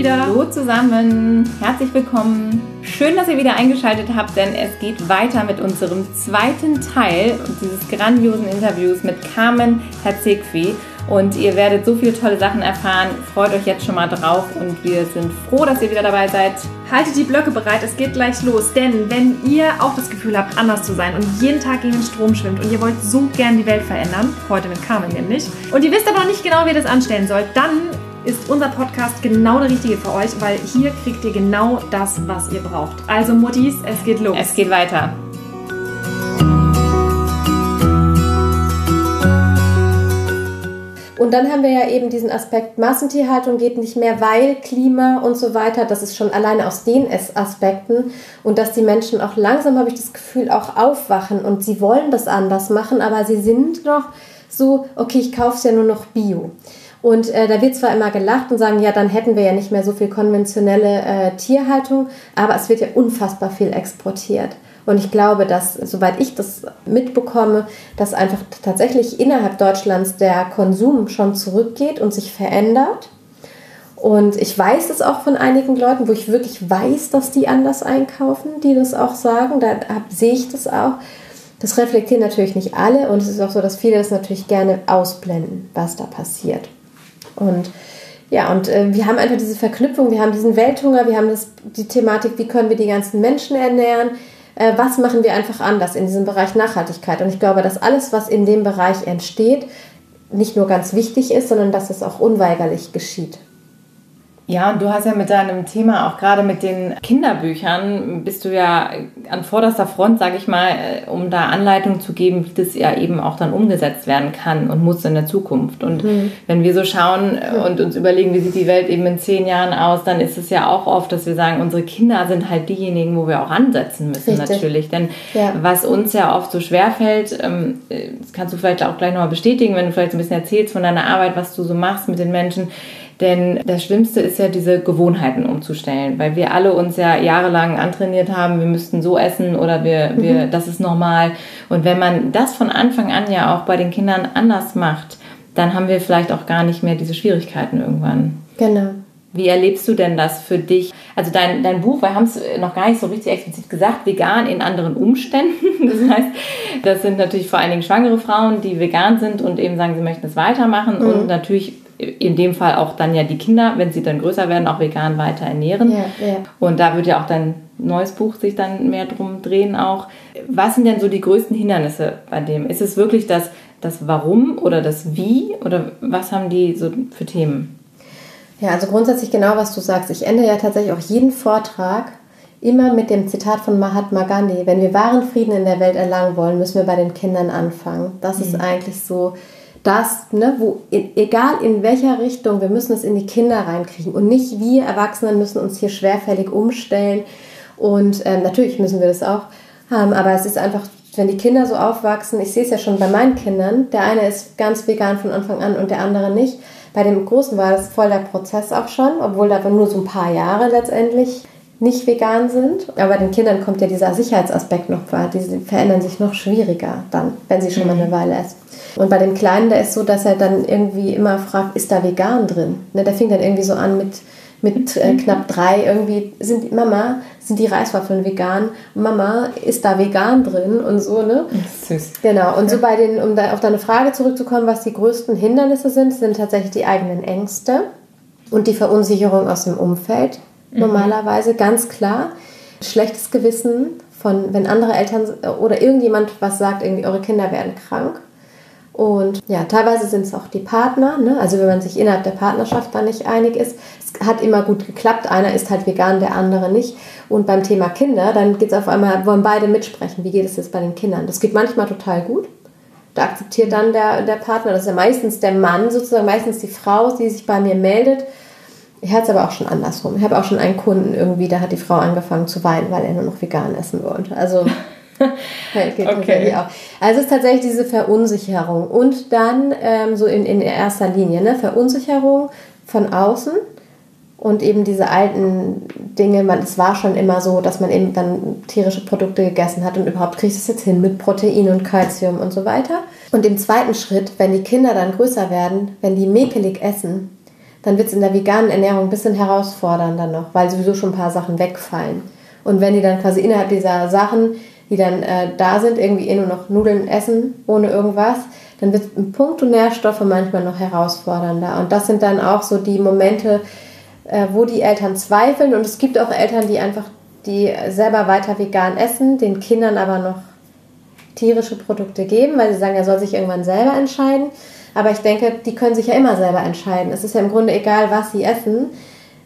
wieder. Hallo zusammen, herzlich willkommen. Schön, dass ihr wieder eingeschaltet habt, denn es geht weiter mit unserem zweiten Teil dieses grandiosen Interviews mit Carmen Herzegwi. Und ihr werdet so viele tolle Sachen erfahren. Freut euch jetzt schon mal drauf und wir sind froh, dass ihr wieder dabei seid. Haltet die Blöcke bereit, es geht gleich los. Denn wenn ihr auch das Gefühl habt, anders zu sein und jeden Tag gegen den Strom schwimmt und ihr wollt so gern die Welt verändern, heute mit Carmen nämlich, und ihr wisst aber noch nicht genau, wie ihr das anstellen sollt, dann ist unser Podcast genau der richtige für euch, weil hier kriegt ihr genau das, was ihr braucht. Also Muttis, es geht los. Es geht weiter. Und dann haben wir ja eben diesen Aspekt, Massentierhaltung geht nicht mehr, weil Klima und so weiter, das ist schon alleine aus den Aspekten und dass die Menschen auch langsam, habe ich das Gefühl, auch aufwachen und sie wollen das anders machen, aber sie sind noch so, okay, ich kaufe es ja nur noch Bio. Und äh, da wird zwar immer gelacht und sagen, ja, dann hätten wir ja nicht mehr so viel konventionelle äh, Tierhaltung, aber es wird ja unfassbar viel exportiert. Und ich glaube, dass, soweit ich das mitbekomme, dass einfach tatsächlich innerhalb Deutschlands der Konsum schon zurückgeht und sich verändert. Und ich weiß es auch von einigen Leuten, wo ich wirklich weiß, dass die anders einkaufen, die das auch sagen. Da sehe ich das auch. Das reflektieren natürlich nicht alle und es ist auch so, dass viele das natürlich gerne ausblenden, was da passiert. Und ja, und äh, wir haben einfach diese Verknüpfung, wir haben diesen Welthunger, wir haben das, die Thematik, wie können wir die ganzen Menschen ernähren, äh, was machen wir einfach anders in diesem Bereich Nachhaltigkeit. Und ich glaube, dass alles, was in dem Bereich entsteht, nicht nur ganz wichtig ist, sondern dass es auch unweigerlich geschieht. Ja, und du hast ja mit deinem Thema, auch gerade mit den Kinderbüchern, bist du ja an vorderster Front, sage ich mal, äh, um da Anleitung zu geben, wie das ja eben auch dann umgesetzt werden kann und muss in der Zukunft. Und mhm. wenn wir so schauen und uns überlegen, wie sieht die Welt eben in zehn Jahren aus, dann ist es ja auch oft, dass wir sagen, unsere Kinder sind halt diejenigen, wo wir auch ansetzen müssen Richtig. natürlich. Denn ja. was uns ja oft so schwer fällt, ähm, das kannst du vielleicht auch gleich nochmal bestätigen, wenn du vielleicht ein bisschen erzählst von deiner Arbeit, was du so machst mit den Menschen, denn das Schlimmste ist ja diese Gewohnheiten umzustellen, weil wir alle uns ja jahrelang antrainiert haben, wir müssten so essen oder wir, mhm. wir, das ist normal. Und wenn man das von Anfang an ja auch bei den Kindern anders macht, dann haben wir vielleicht auch gar nicht mehr diese Schwierigkeiten irgendwann. Genau. Wie erlebst du denn das für dich? Also dein, dein Buch, wir haben es noch gar nicht so richtig explizit gesagt, vegan in anderen Umständen. Das heißt, das sind natürlich vor allen Dingen schwangere Frauen, die vegan sind und eben sagen, sie möchten es weitermachen mhm. und natürlich in dem Fall auch dann ja die Kinder, wenn sie dann größer werden, auch vegan weiter ernähren. Ja, ja. Und da wird ja auch dein neues Buch sich dann mehr drum drehen auch. Was sind denn so die größten Hindernisse bei dem? Ist es wirklich das, das Warum oder das Wie oder was haben die so für Themen? Ja, also grundsätzlich genau, was du sagst. Ich ende ja tatsächlich auch jeden Vortrag immer mit dem Zitat von Mahatma Gandhi. Wenn wir wahren Frieden in der Welt erlangen wollen, müssen wir bei den Kindern anfangen. Das mhm. ist eigentlich so das, ne, wo, egal in welcher Richtung, wir müssen es in die Kinder reinkriegen und nicht wir Erwachsenen müssen uns hier schwerfällig umstellen. Und ähm, natürlich müssen wir das auch haben, aber es ist einfach, wenn die Kinder so aufwachsen, ich sehe es ja schon bei meinen Kindern, der eine ist ganz vegan von Anfang an und der andere nicht. Bei dem Großen war das voll der Prozess auch schon, obwohl da nur so ein paar Jahre letztendlich nicht vegan sind. Aber bei den Kindern kommt ja dieser Sicherheitsaspekt noch vor. Die verändern sich noch schwieriger dann, wenn sie schon mal mhm. eine Weile essen. Und bei dem Kleinen, der ist so, dass er dann irgendwie immer fragt, ist da vegan drin? Ne, der fing dann irgendwie so an mit, mit äh, mhm. knapp drei irgendwie, sind Mama, sind die Reiswaffeln vegan? Mama, ist da vegan drin? Und so, ne? Süß. Genau. Und so bei den, um da auf deine Frage zurückzukommen, was die größten Hindernisse sind, sind tatsächlich die eigenen Ängste und die Verunsicherung aus dem Umfeld Mhm. normalerweise, ganz klar. Schlechtes Gewissen von, wenn andere Eltern oder irgendjemand was sagt, irgendwie eure Kinder werden krank. Und ja, teilweise sind es auch die Partner, ne? also wenn man sich innerhalb der Partnerschaft da nicht einig ist. Es hat immer gut geklappt, einer ist halt vegan, der andere nicht. Und beim Thema Kinder, dann geht es auf einmal, wollen beide mitsprechen, wie geht es jetzt bei den Kindern. Das geht manchmal total gut. Da akzeptiert dann der, der Partner, das ist ja meistens der Mann sozusagen, meistens die Frau, die sich bei mir meldet ich hatte es aber auch schon andersrum. Ich habe auch schon einen Kunden irgendwie, da hat die Frau angefangen zu weinen, weil er nur noch vegan essen wollte. Also geht okay. auch. Also es ist tatsächlich diese Verunsicherung. Und dann ähm, so in, in erster Linie, ne? Verunsicherung von außen und eben diese alten Dinge, man, es war schon immer so, dass man eben dann tierische Produkte gegessen hat und überhaupt kriegt es jetzt hin mit Protein und Kalzium und so weiter. Und im zweiten Schritt, wenn die Kinder dann größer werden, wenn die mäkelig essen, dann wird es in der veganen Ernährung ein bisschen herausfordernder noch, weil sowieso schon ein paar Sachen wegfallen. Und wenn die dann quasi innerhalb dieser Sachen, die dann äh, da sind, irgendwie eh nur noch Nudeln essen, ohne irgendwas, dann wird im Punkt und Nährstoffe manchmal noch herausfordernder. Und das sind dann auch so die Momente, äh, wo die Eltern zweifeln. Und es gibt auch Eltern, die einfach, die selber weiter vegan essen, den Kindern aber noch tierische Produkte geben, weil sie sagen, er soll sich irgendwann selber entscheiden. Aber ich denke, die können sich ja immer selber entscheiden. Es ist ja im Grunde egal, was sie essen.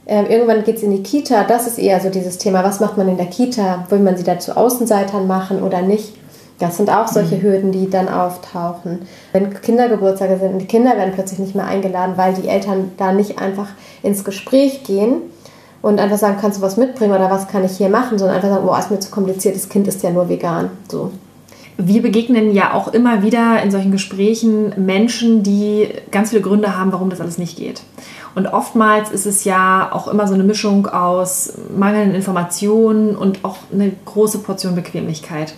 Ähm, irgendwann geht es in die Kita. Das ist eher so dieses Thema, was macht man in der Kita? Will man sie da zu Außenseitern machen oder nicht? Das sind auch solche mhm. Hürden, die dann auftauchen. Wenn Kindergeburtstage sind und die Kinder werden plötzlich nicht mehr eingeladen, weil die Eltern da nicht einfach ins Gespräch gehen und einfach sagen, kannst du was mitbringen oder was kann ich hier machen, sondern einfach sagen, boah, ist mir zu kompliziert, das Kind ist ja nur vegan. So. Wir begegnen ja auch immer wieder in solchen Gesprächen Menschen, die ganz viele Gründe haben, warum das alles nicht geht. Und oftmals ist es ja auch immer so eine Mischung aus mangelnden Informationen und auch eine große Portion Bequemlichkeit.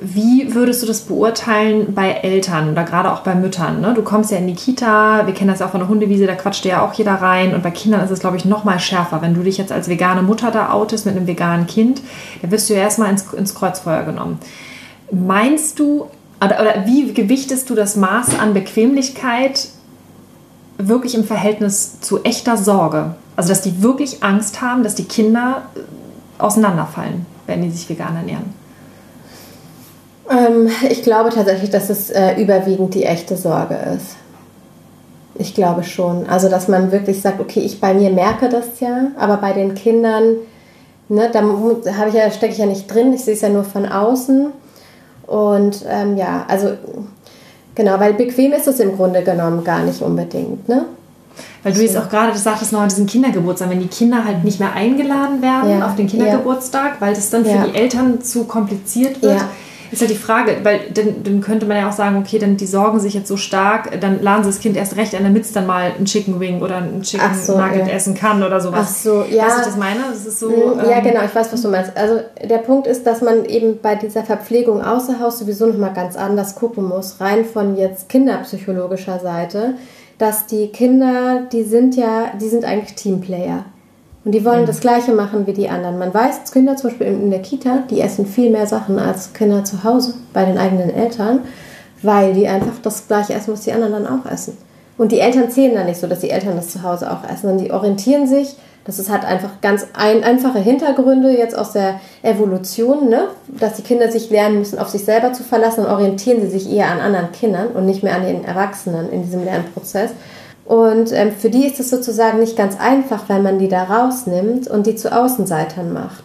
Wie würdest du das beurteilen bei Eltern oder gerade auch bei Müttern? Ne? Du kommst ja in die Kita, wir kennen das ja auch von der Hundewiese, da quatscht ja auch jeder rein. Und bei Kindern ist es, glaube ich, noch mal schärfer. Wenn du dich jetzt als vegane Mutter da outest mit einem veganen Kind, dann wirst du ja erstmal ins, ins Kreuzfeuer genommen. Meinst du, oder, oder wie gewichtest du das Maß an Bequemlichkeit wirklich im Verhältnis zu echter Sorge? Also, dass die wirklich Angst haben, dass die Kinder äh, auseinanderfallen, wenn die sich vegan ernähren? Ähm, ich glaube tatsächlich, dass es äh, überwiegend die echte Sorge ist. Ich glaube schon. Also, dass man wirklich sagt, okay, ich bei mir merke das ja, aber bei den Kindern, ne, da ich ja, stecke ich ja nicht drin, ich sehe es ja nur von außen. Und ähm, ja, also genau, weil bequem ist es im Grunde genommen gar nicht unbedingt, ne? Weil du jetzt auch gerade, du sagtest noch an diesem Kindergeburtstag, wenn die Kinder halt nicht mehr eingeladen werden ja, auf den Kindergeburtstag, ja. weil das dann für ja. die Eltern zu kompliziert wird. Ist halt die Frage, weil dann, dann könnte man ja auch sagen, okay, dann die sorgen sich jetzt so stark, dann laden sie das Kind erst recht an, damit es dann mal ein Chicken Wing oder ein Chicken so, Nugget ja. essen kann oder sowas. Ach so, ja. Weißt du, was ich meine? Das ist so, mhm, ja, ähm, genau, ich weiß, was du meinst. Also der Punkt ist, dass man eben bei dieser Verpflegung außer Haus sowieso nochmal ganz anders gucken muss, rein von jetzt kinderpsychologischer Seite, dass die Kinder, die sind ja, die sind eigentlich Teamplayer. Und die wollen mhm. das Gleiche machen wie die anderen. Man weiß, dass Kinder zum Beispiel in der Kita, die essen viel mehr Sachen als Kinder zu Hause bei den eigenen Eltern, weil die einfach das Gleiche essen, was die anderen dann auch essen. Und die Eltern zählen dann nicht so, dass die Eltern das zu Hause auch essen, sondern die orientieren sich. Das ist halt einfach ganz ein, einfache Hintergründe jetzt aus der Evolution, ne? dass die Kinder sich lernen müssen, auf sich selber zu verlassen und orientieren sie sich eher an anderen Kindern und nicht mehr an den Erwachsenen in diesem Lernprozess. Und ähm, für die ist es sozusagen nicht ganz einfach, weil man die da rausnimmt und die zu Außenseitern macht.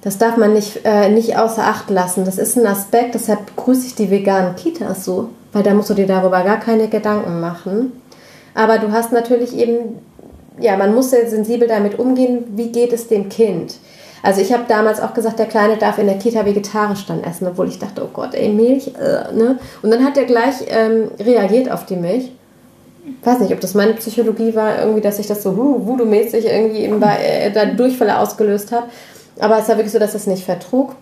Das darf man nicht, äh, nicht außer Acht lassen. Das ist ein Aspekt, deshalb begrüße ich die veganen Kitas so, weil da musst du dir darüber gar keine Gedanken machen. Aber du hast natürlich eben, ja, man muss sehr sensibel damit umgehen, wie geht es dem Kind. Also ich habe damals auch gesagt, der Kleine darf in der Kita vegetarisch dann essen, obwohl ich dachte, oh Gott, ey, Milch, äh, ne? Und dann hat er gleich ähm, reagiert auf die Milch weiß nicht, ob das meine Psychologie war, irgendwie, dass ich das so voodoo-mäßig irgendwie eben bei, äh, da Durchfälle ausgelöst habe. Aber es war wirklich so, dass es nicht vertrug.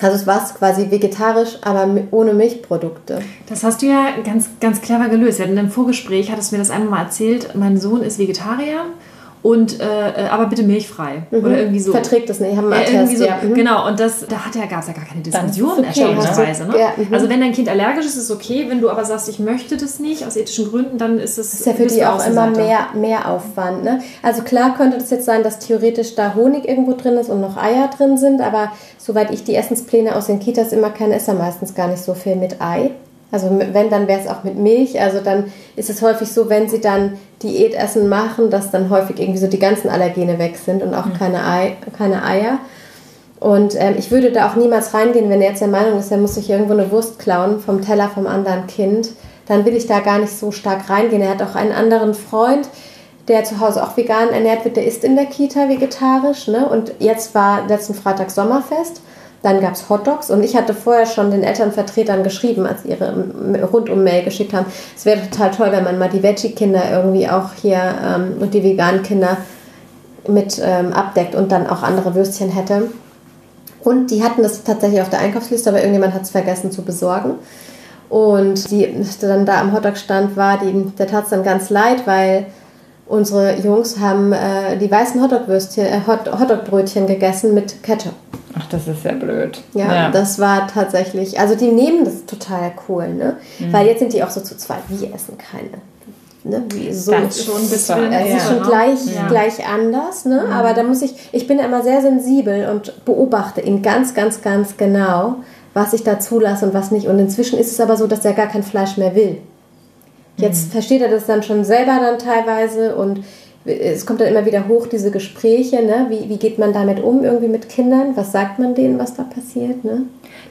Also es war quasi vegetarisch, aber ohne Milchprodukte. Das hast du ja ganz, ganz clever gelöst. In einem Vorgespräch hattest du mir das einmal mal erzählt. Mein Sohn ist Vegetarier und äh, äh, aber bitte milchfrei mhm. oder irgendwie so. Verträgt das nicht, haben wir ja, Attest, so, ja. Mhm. Genau, und das, da hat ja, gab es ja gar keine Diskussion okay, erstaunlicherweise. Ne? Ja, mhm. Also wenn dein Kind allergisch ist, ist es okay. Wenn du aber sagst, ich möchte das nicht aus ethischen Gründen, dann ist es. Das ist ja für die auch immer mehr, mehr Aufwand. Ne? Also klar könnte das jetzt sein, dass theoretisch da Honig irgendwo drin ist und noch Eier drin sind, aber soweit ich die Essenspläne aus den Kitas immer kenne, ist da meistens gar nicht so viel mit Ei. Also wenn, dann wäre es auch mit Milch. Also dann ist es häufig so, wenn sie dann Diätessen machen, dass dann häufig irgendwie so die ganzen Allergene weg sind und auch mhm. keine, Ei, keine Eier. Und ähm, ich würde da auch niemals reingehen, wenn er jetzt der Meinung ist, er muss sich irgendwo eine Wurst klauen vom Teller vom anderen Kind. Dann will ich da gar nicht so stark reingehen. Er hat auch einen anderen Freund, der zu Hause auch vegan ernährt wird, der ist in der Kita vegetarisch. Ne? Und jetzt war letzten Freitag Sommerfest. Dann gab es Hotdogs und ich hatte vorher schon den Elternvertretern geschrieben, als sie ihre Rundum-Mail geschickt haben. Es wäre total toll, wenn man mal die Veggie-Kinder irgendwie auch hier ähm, und die veganen Kinder mit ähm, abdeckt und dann auch andere Würstchen hätte. Und die hatten das tatsächlich auf der Einkaufsliste, aber irgendjemand hat es vergessen zu besorgen. Und die dann da am Hotdog stand, war die, der tat es dann ganz leid, weil Unsere Jungs haben äh, die weißen Hotdog-Würstchen, äh, Hot Hotdog-Brötchen gegessen mit Ketchup. Ach, das ist ja blöd. Ja, ja, das war tatsächlich, also die nehmen das total cool, ne? Mhm. Weil jetzt sind die auch so zu zweit, wir essen keine. Ne, wie so. Das ist schon, das ja, ist schon gleich, ja. gleich anders, ne? Mhm. aber da muss ich, ich bin immer sehr sensibel und beobachte ihn ganz, ganz, ganz genau, was ich da zulasse und was nicht. Und inzwischen ist es aber so, dass er gar kein Fleisch mehr will. Jetzt mhm. versteht er das dann schon selber dann teilweise und es kommt dann immer wieder hoch, diese Gespräche, ne? wie, wie geht man damit um, irgendwie mit Kindern? Was sagt man denen, was da passiert? Ne?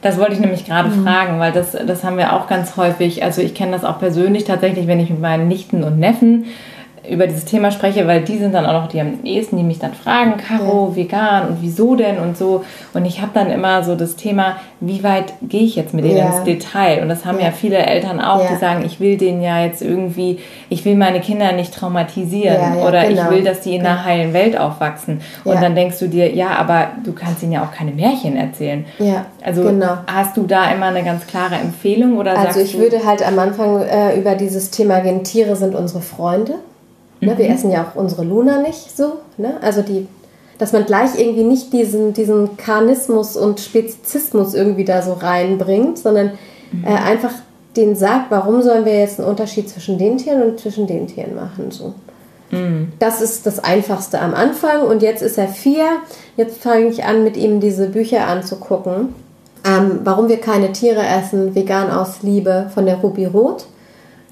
Das wollte ich nämlich gerade mhm. fragen, weil das, das haben wir auch ganz häufig. Also ich kenne das auch persönlich tatsächlich, wenn ich mit meinen Nichten und Neffen über dieses Thema spreche, weil die sind dann auch noch die am ehesten, die mich dann fragen, Caro, ja. vegan und wieso denn und so. Und ich habe dann immer so das Thema, wie weit gehe ich jetzt mit denen ja. ins Detail? Und das haben ja, ja viele Eltern auch, die sagen, ich will denen ja jetzt irgendwie, ich will meine Kinder nicht traumatisieren oder genau. ich will, dass die in einer heilen Welt aufwachsen. Und dann denkst du dir, ja, aber du kannst ihnen ja auch keine Märchen erzählen. Ja, also genau. hast du da immer eine ganz klare Empfehlung oder Also ich würde halt am Anfang äh, über dieses Thema gehen, Tiere sind unsere Freunde. Ne? Wir mhm. essen ja auch unsere Luna nicht so. Ne? Also die, dass man gleich irgendwie nicht diesen, diesen Karnismus und Spezizismus irgendwie da so reinbringt, sondern mhm. äh, einfach den sagt, warum sollen wir jetzt einen Unterschied zwischen den Tieren und zwischen den Tieren machen. So. Mhm. Das ist das Einfachste am Anfang und jetzt ist er vier. Jetzt fange ich an, mit ihm diese Bücher anzugucken. Ähm, warum wir keine Tiere essen, vegan aus Liebe von der Ruby Roth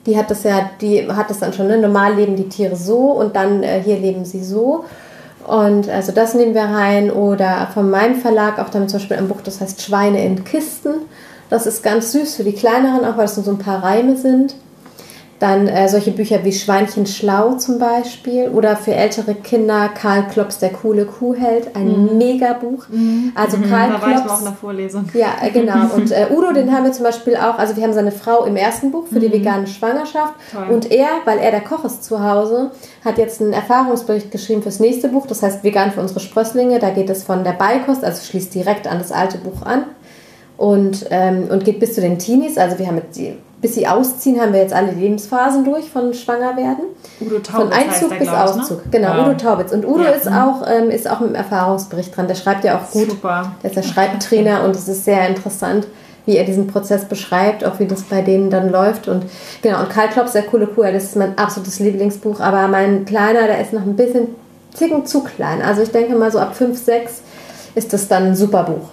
die hat das ja, die hat das dann schon, ne? normal leben die Tiere so und dann äh, hier leben sie so. Und also das nehmen wir rein. Oder von meinem Verlag auch damit zum Beispiel ein Buch, das heißt Schweine in Kisten. Das ist ganz süß für die kleineren, auch weil es so ein paar Reime sind. Dann äh, solche Bücher wie Schweinchen schlau zum Beispiel oder für ältere Kinder Karl Klops Der coole Kuhheld, ein mhm. Megabuch. Mhm. Also mhm. Karl da Klops. War ich mal Vorlesung. Ja, äh, genau. Und äh, Udo, den haben wir zum Beispiel auch, also wir haben seine Frau im ersten Buch für die mhm. vegane Schwangerschaft. Toll. Und er, weil er der Koch ist zu Hause, hat jetzt einen Erfahrungsbericht geschrieben fürs nächste Buch, das heißt Vegan für unsere Sprösslinge. Da geht es von der Beikost, also schließt direkt an das alte Buch an. Und, ähm, und geht bis zu den Teenies. Also wir haben jetzt die bis sie ausziehen, haben wir jetzt alle Lebensphasen durch von Schwangerwerden. Udo Taubitz. Von Einzug bis der, Auszug. Ne? Genau, ja. Udo Taubitz. Und Udo ja. ist, auch, ähm, ist auch mit dem Erfahrungsbericht dran. Der schreibt ja auch gut. Super. Der ist der Schreibtrainer und es ist sehr interessant, wie er diesen Prozess beschreibt, auch wie das bei denen dann läuft. Und genau, und Karl Klopp, sehr coole Kuh, das ist mein absolutes Lieblingsbuch. Aber mein Kleiner, der ist noch ein bisschen zicken zu klein. Also ich denke mal so ab 5, 6 ist das dann ein super Buch.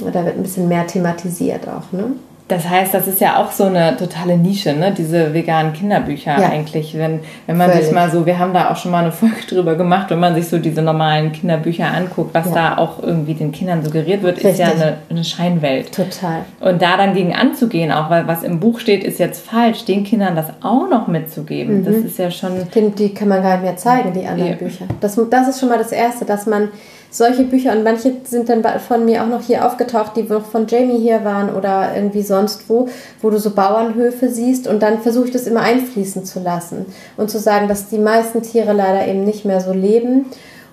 Da wird ein bisschen mehr thematisiert auch, ne? Das heißt, das ist ja auch so eine totale Nische, ne? diese veganen Kinderbücher ja. eigentlich. Wenn, wenn man Völlig. sich mal so, wir haben da auch schon mal eine Folge drüber gemacht, wenn man sich so diese normalen Kinderbücher anguckt, was ja. da auch irgendwie den Kindern suggeriert wird, Richtig. ist ja eine, eine, Scheinwelt. Total. Und da dann gegen anzugehen, auch weil was im Buch steht, ist jetzt falsch, den Kindern das auch noch mitzugeben, mhm. das ist ja schon. Die, die kann man gar nicht mehr zeigen, die anderen ja. Bücher. Das, das ist schon mal das Erste, dass man solche Bücher und manche sind dann von mir auch noch hier aufgetaucht, die noch von Jamie hier waren oder irgendwie sonst wo, wo du so Bauernhöfe siehst und dann versuche ich das immer einfließen zu lassen und zu sagen, dass die meisten Tiere leider eben nicht mehr so leben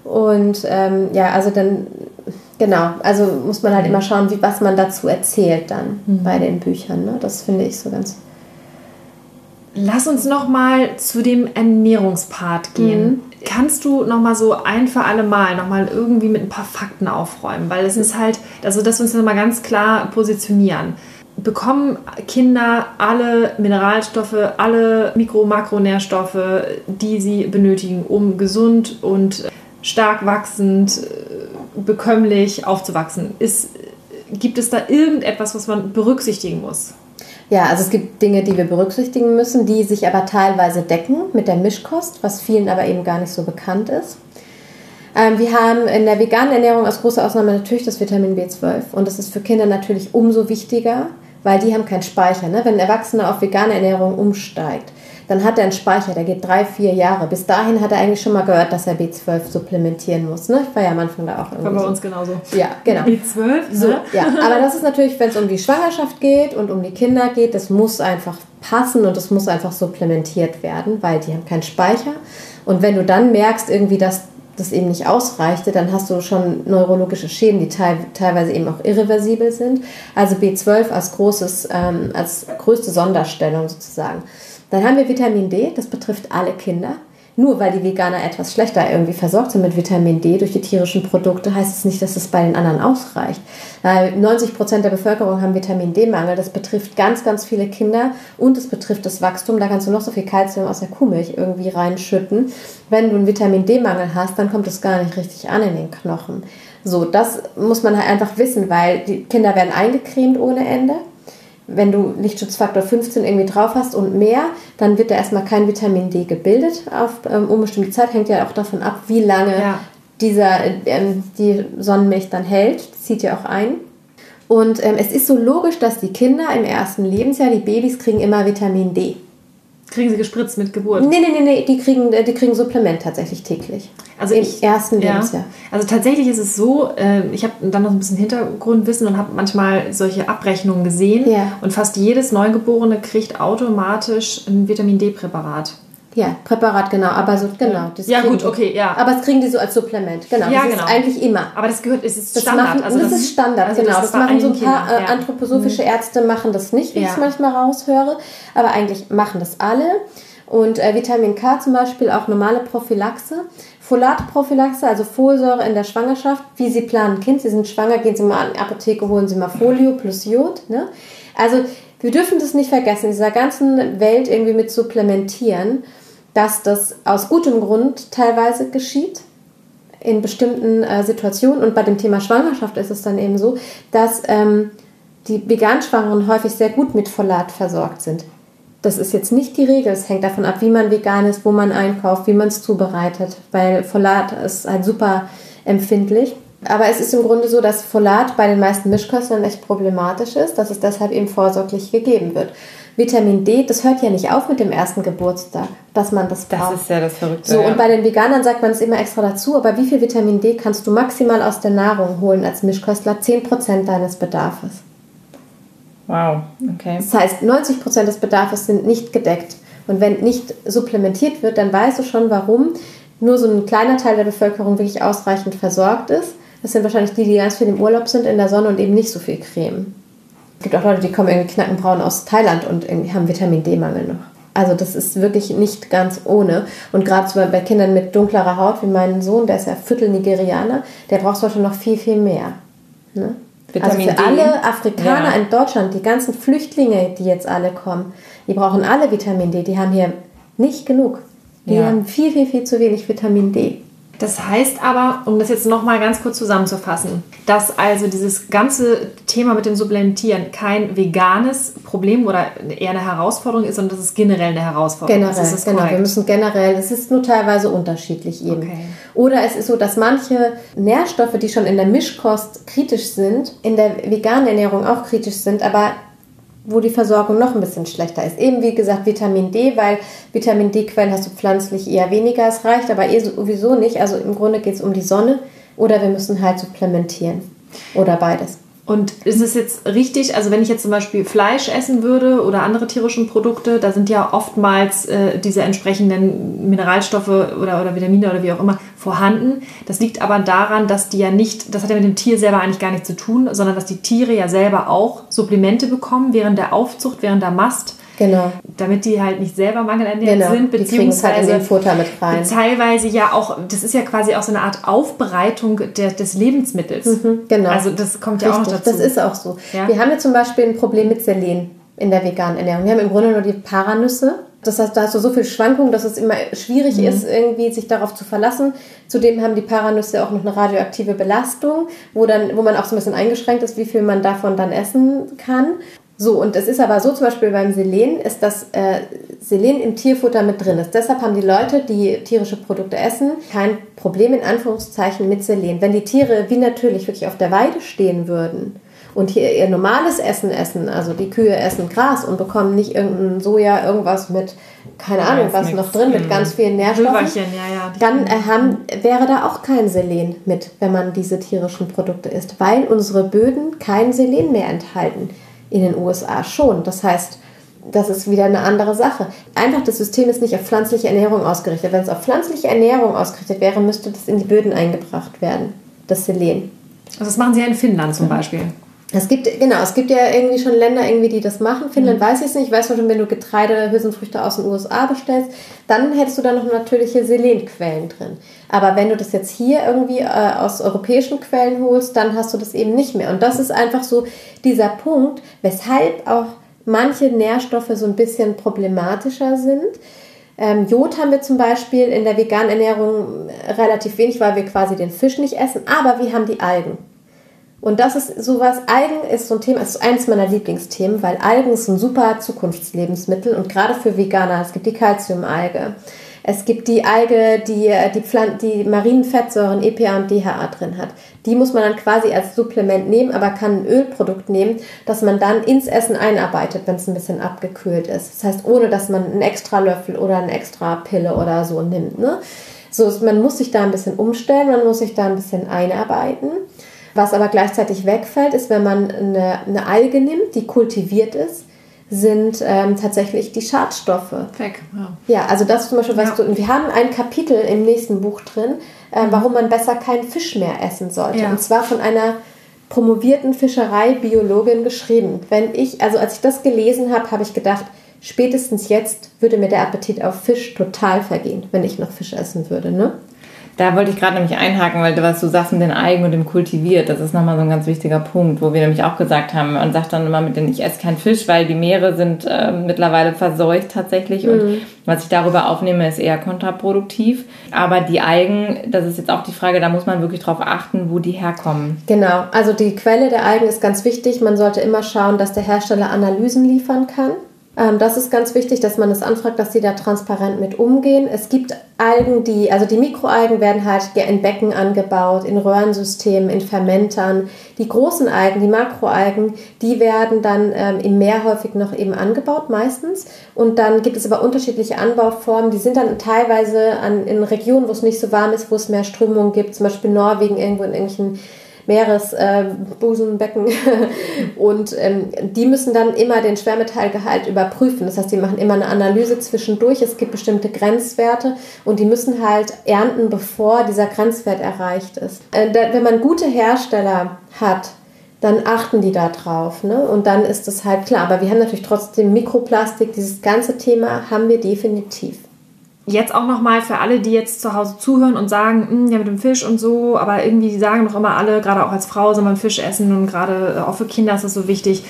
und ähm, ja, also dann genau, also muss man halt immer schauen, wie was man dazu erzählt dann mhm. bei den Büchern. Ne? Das finde ich so ganz Lass uns noch mal zu dem Ernährungspart gehen. Mhm. Kannst du noch mal so ein für alle Mal noch mal irgendwie mit ein paar Fakten aufräumen, weil es ist halt, also dass wir uns noch mal ganz klar positionieren. Bekommen Kinder alle Mineralstoffe, alle Mikro- Makronährstoffe, die sie benötigen, um gesund und stark wachsend, bekömmlich aufzuwachsen? Ist, gibt es da irgendetwas, was man berücksichtigen muss? Ja, also es gibt Dinge, die wir berücksichtigen müssen, die sich aber teilweise decken mit der Mischkost, was vielen aber eben gar nicht so bekannt ist. Ähm, wir haben in der veganen Ernährung als große Ausnahme natürlich das Vitamin B12 und das ist für Kinder natürlich umso wichtiger, weil die haben keinen Speicher. Ne? Wenn ein Erwachsener auf vegane Ernährung umsteigt, dann hat er einen Speicher, der geht drei, vier Jahre. Bis dahin hat er eigentlich schon mal gehört, dass er B12 supplementieren muss. Ne? Ich war ja am Anfang da auch irgendwie. War bei so. uns genauso. Ja, genau. B12? So, ne? ja. Aber das ist natürlich, wenn es um die Schwangerschaft geht und um die Kinder geht, das muss einfach passen und das muss einfach supplementiert werden, weil die haben keinen Speicher. Und wenn du dann merkst, irgendwie, dass das eben nicht ausreichte, dann hast du schon neurologische Schäden, die teilweise eben auch irreversibel sind. Also B12 als großes, ähm, als größte Sonderstellung sozusagen. Dann haben wir Vitamin D, das betrifft alle Kinder. nur weil die Veganer etwas schlechter irgendwie versorgt sind mit Vitamin D durch die tierischen Produkte, heißt es nicht, dass es bei den anderen ausreicht. Weil 90 Prozent der Bevölkerung haben Vitamin D-Mangel. Das betrifft ganz, ganz viele Kinder und es betrifft das Wachstum. Da kannst du noch so viel Kalzium aus der Kuhmilch irgendwie reinschütten. Wenn du einen Vitamin D-Mangel hast, dann kommt es gar nicht richtig an in den Knochen. So, das muss man halt einfach wissen, weil die Kinder werden eingecremt ohne Ende wenn du Lichtschutzfaktor 15 irgendwie drauf hast und mehr, dann wird da erstmal kein Vitamin D gebildet auf ähm, unbestimmte Zeit. Hängt ja auch davon ab, wie lange ja. dieser, ähm, die Sonnenmilch dann hält. Das zieht ja auch ein. Und ähm, es ist so logisch, dass die Kinder im ersten Lebensjahr, die Babys, kriegen immer Vitamin D. Kriegen sie gespritzt mit Geburt? Nee, nee, nee, nee. Die kriegen, die kriegen Supplement tatsächlich täglich. Also im ich, ersten ja. Lebensjahr. Also tatsächlich ist es so, äh, ich habe dann noch ein bisschen Hintergrundwissen und habe manchmal solche Abrechnungen gesehen. Ja. Und fast jedes Neugeborene kriegt automatisch ein Vitamin D-Präparat. Ja, Präparat, genau. Aber so, genau. ja, gut, okay, ja. Aber das kriegen die so als Supplement. Genau. Ja, das genau. ist eigentlich immer. Aber das gehört, es ist das Standard. Machen, also das, das, ist Standard, also genau. Das, das machen so ein paar Kinder, äh, ja. anthroposophische mhm. Ärzte machen das nicht, wie ja. ich es manchmal raushöre. Aber eigentlich machen das alle. Und äh, Vitamin K zum Beispiel auch normale Prophylaxe. Folatprophylaxe, also Folsäure in der Schwangerschaft. Wie Sie planen, Kind, Sie sind schwanger, gehen Sie mal in die Apotheke, holen Sie mal Folio plus Jod. Ne? Also wir dürfen das nicht vergessen, in dieser ganzen Welt irgendwie mit supplementieren dass das aus gutem Grund teilweise geschieht in bestimmten äh, Situationen. Und bei dem Thema Schwangerschaft ist es dann eben so, dass ähm, die Veganschwangeren häufig sehr gut mit Folat versorgt sind. Das ist jetzt nicht die Regel. Es hängt davon ab, wie man vegan ist, wo man einkauft, wie man es zubereitet, weil Folat ist halt super empfindlich. Aber es ist im Grunde so, dass Folat bei den meisten Mischköstlern echt problematisch ist, dass es deshalb eben vorsorglich gegeben wird. Vitamin D, das hört ja nicht auf mit dem ersten Geburtstag, dass man das braucht. Das ist ja das Verrückte. So, ja. und bei den Veganern sagt man es immer extra dazu, aber wie viel Vitamin D kannst du maximal aus der Nahrung holen als Mischköstler? 10% deines Bedarfs. Wow, okay. Das heißt, 90% des Bedarfs sind nicht gedeckt. Und wenn nicht supplementiert wird, dann weißt du schon, warum nur so ein kleiner Teil der Bevölkerung wirklich ausreichend versorgt ist. Das sind wahrscheinlich die, die ganz viel im Urlaub sind in der Sonne und eben nicht so viel Creme. Es gibt auch Leute, die kommen irgendwie knackenbraun aus Thailand und irgendwie haben Vitamin D-Mangel noch. Also das ist wirklich nicht ganz ohne. Und gerade bei Kindern mit dunklerer Haut, wie mein Sohn, der ist ja Viertel Nigerianer, der braucht heute noch viel, viel mehr. Ne? also für D. alle Afrikaner ja. in Deutschland, die ganzen Flüchtlinge, die jetzt alle kommen, die brauchen alle Vitamin D. Die haben hier nicht genug. Die ja. haben viel, viel, viel zu wenig Vitamin D. Das heißt aber, um das jetzt nochmal ganz kurz zusammenzufassen, dass also dieses ganze Thema mit dem Supplementieren kein veganes Problem oder eher eine Herausforderung ist, sondern das ist generell eine Herausforderung. Generell, das ist genau. Korrekt. Wir müssen generell, es ist nur teilweise unterschiedlich eben. Okay. Oder es ist so, dass manche Nährstoffe, die schon in der Mischkost kritisch sind, in der veganen Ernährung auch kritisch sind, aber wo die Versorgung noch ein bisschen schlechter ist. Eben wie gesagt Vitamin D, weil Vitamin D-Quellen hast du pflanzlich eher weniger, es reicht aber eh sowieso nicht. Also im Grunde geht es um die Sonne oder wir müssen halt supplementieren oder beides. Und ist es jetzt richtig, also wenn ich jetzt zum Beispiel Fleisch essen würde oder andere tierischen Produkte, da sind ja oftmals äh, diese entsprechenden Mineralstoffe oder, oder Vitamine oder wie auch immer vorhanden. Das liegt aber daran, dass die ja nicht, das hat ja mit dem Tier selber eigentlich gar nichts zu tun, sondern dass die Tiere ja selber auch Supplemente bekommen während der Aufzucht, während der Mast. Genau. Damit die halt nicht selber mangelernährt genau. sind, beziehungsweise halt in den Futter mit rein. teilweise ja auch, das ist ja quasi auch so eine Art Aufbereitung der, des Lebensmittels. Mhm, genau. Also das kommt ja Richtig, auch noch dazu. Das ist auch so. Ja? Wir haben ja zum Beispiel ein Problem mit Selen in der veganen Ernährung. Wir haben im Grunde nur die Paranüsse. Das heißt, da hast du so viel Schwankung, dass es immer schwierig mhm. ist, irgendwie sich darauf zu verlassen. Zudem haben die Paranüsse auch noch eine radioaktive Belastung, wo, dann, wo man auch so ein bisschen eingeschränkt ist, wie viel man davon dann essen kann. So, und es ist aber so, zum Beispiel beim Selen, ist dass äh, Selen im Tierfutter mit drin ist. Deshalb haben die Leute, die tierische Produkte essen, kein Problem in Anführungszeichen mit Selen. Wenn die Tiere wie natürlich wirklich auf der Weide stehen würden und hier ihr normales Essen essen, also die Kühe essen Gras und bekommen nicht irgendein Soja, irgendwas mit, keine ja, Ahnung, was noch drin, mit ganz vielen Nährstoffen, ja, ja, dann äh, haben, wäre da auch kein Selen mit, wenn man diese tierischen Produkte isst, weil unsere Böden kein Selen mehr enthalten in den USA schon. Das heißt, das ist wieder eine andere Sache. Einfach das System ist nicht auf pflanzliche Ernährung ausgerichtet. Wenn es auf pflanzliche Ernährung ausgerichtet wäre, müsste das in die Böden eingebracht werden, das Selen. Also das machen sie ja in Finnland zum Beispiel. Es gibt, genau, es gibt ja irgendwie schon Länder, irgendwie, die das machen. Finnland mhm. weiß ich es nicht. Ich weiß schon, wenn du Getreide, Hülsenfrüchte aus den USA bestellst, dann hättest du da noch natürliche Selenquellen drin. Aber wenn du das jetzt hier irgendwie äh, aus europäischen Quellen holst, dann hast du das eben nicht mehr. Und das ist einfach so dieser Punkt, weshalb auch manche Nährstoffe so ein bisschen problematischer sind. Ähm, Jod haben wir zum Beispiel in der veganen Ernährung relativ wenig, weil wir quasi den Fisch nicht essen, aber wir haben die Algen. Und das ist sowas, Algen ist so ein Thema, ist eines meiner Lieblingsthemen, weil Algen ist ein super Zukunftslebensmittel und gerade für Veganer, es gibt die Calciumalge, es gibt die Alge, die die, Pflan die marinen Fettsäuren EPA und DHA drin hat. Die muss man dann quasi als Supplement nehmen, aber kann ein Ölprodukt nehmen, das man dann ins Essen einarbeitet, wenn es ein bisschen abgekühlt ist. Das heißt, ohne dass man einen extra Löffel oder eine extra Pille oder so nimmt. Ne? So, man muss sich da ein bisschen umstellen, man muss sich da ein bisschen einarbeiten. Was aber gleichzeitig wegfällt, ist, wenn man eine, eine Alge nimmt, die kultiviert ist, sind ähm, tatsächlich die Schadstoffe. Weg, ja. Ja, also das zum Beispiel, was ja. du, wir haben ein Kapitel im nächsten Buch drin, äh, mhm. warum man besser keinen Fisch mehr essen sollte. Ja. Und zwar von einer promovierten Fischereibiologin geschrieben. Wenn ich, also als ich das gelesen habe, habe ich gedacht, spätestens jetzt würde mir der Appetit auf Fisch total vergehen, wenn ich noch Fisch essen würde, ne? Da wollte ich gerade nämlich einhaken, weil du, was du sagst mit den Algen und dem kultiviert, das ist nochmal so ein ganz wichtiger Punkt, wo wir nämlich auch gesagt haben, man sagt dann immer mit den, ich esse keinen Fisch, weil die Meere sind äh, mittlerweile verseucht tatsächlich mhm. und was ich darüber aufnehme, ist eher kontraproduktiv. Aber die Algen, das ist jetzt auch die Frage, da muss man wirklich drauf achten, wo die herkommen. Genau, also die Quelle der Algen ist ganz wichtig. Man sollte immer schauen, dass der Hersteller Analysen liefern kann. Ähm, das ist ganz wichtig, dass man es das anfragt, dass sie da transparent mit umgehen. Es gibt Algen, die, also die Mikroalgen werden halt in Becken angebaut, in Röhrensystemen, in Fermentern. Die großen Algen, die Makroalgen, die werden dann ähm, im Meer häufig noch eben angebaut, meistens. Und dann gibt es aber unterschiedliche Anbauformen. Die sind dann teilweise an, in Regionen, wo es nicht so warm ist, wo es mehr Strömungen gibt, zum Beispiel Norwegen, irgendwo in irgendwelchen Meeresbusenbecken. Äh, und ähm, die müssen dann immer den Schwermetallgehalt überprüfen. Das heißt, die machen immer eine Analyse zwischendurch. Es gibt bestimmte Grenzwerte und die müssen halt ernten, bevor dieser Grenzwert erreicht ist. Äh, wenn man gute Hersteller hat, dann achten die da drauf. Ne? Und dann ist das halt klar. Aber wir haben natürlich trotzdem Mikroplastik. Dieses ganze Thema haben wir definitiv jetzt auch nochmal für alle, die jetzt zu Hause zuhören und sagen, hm, ja mit dem Fisch und so, aber irgendwie sagen doch immer alle, gerade auch als Frau soll man Fisch essen und gerade auch für Kinder ist das so wichtig.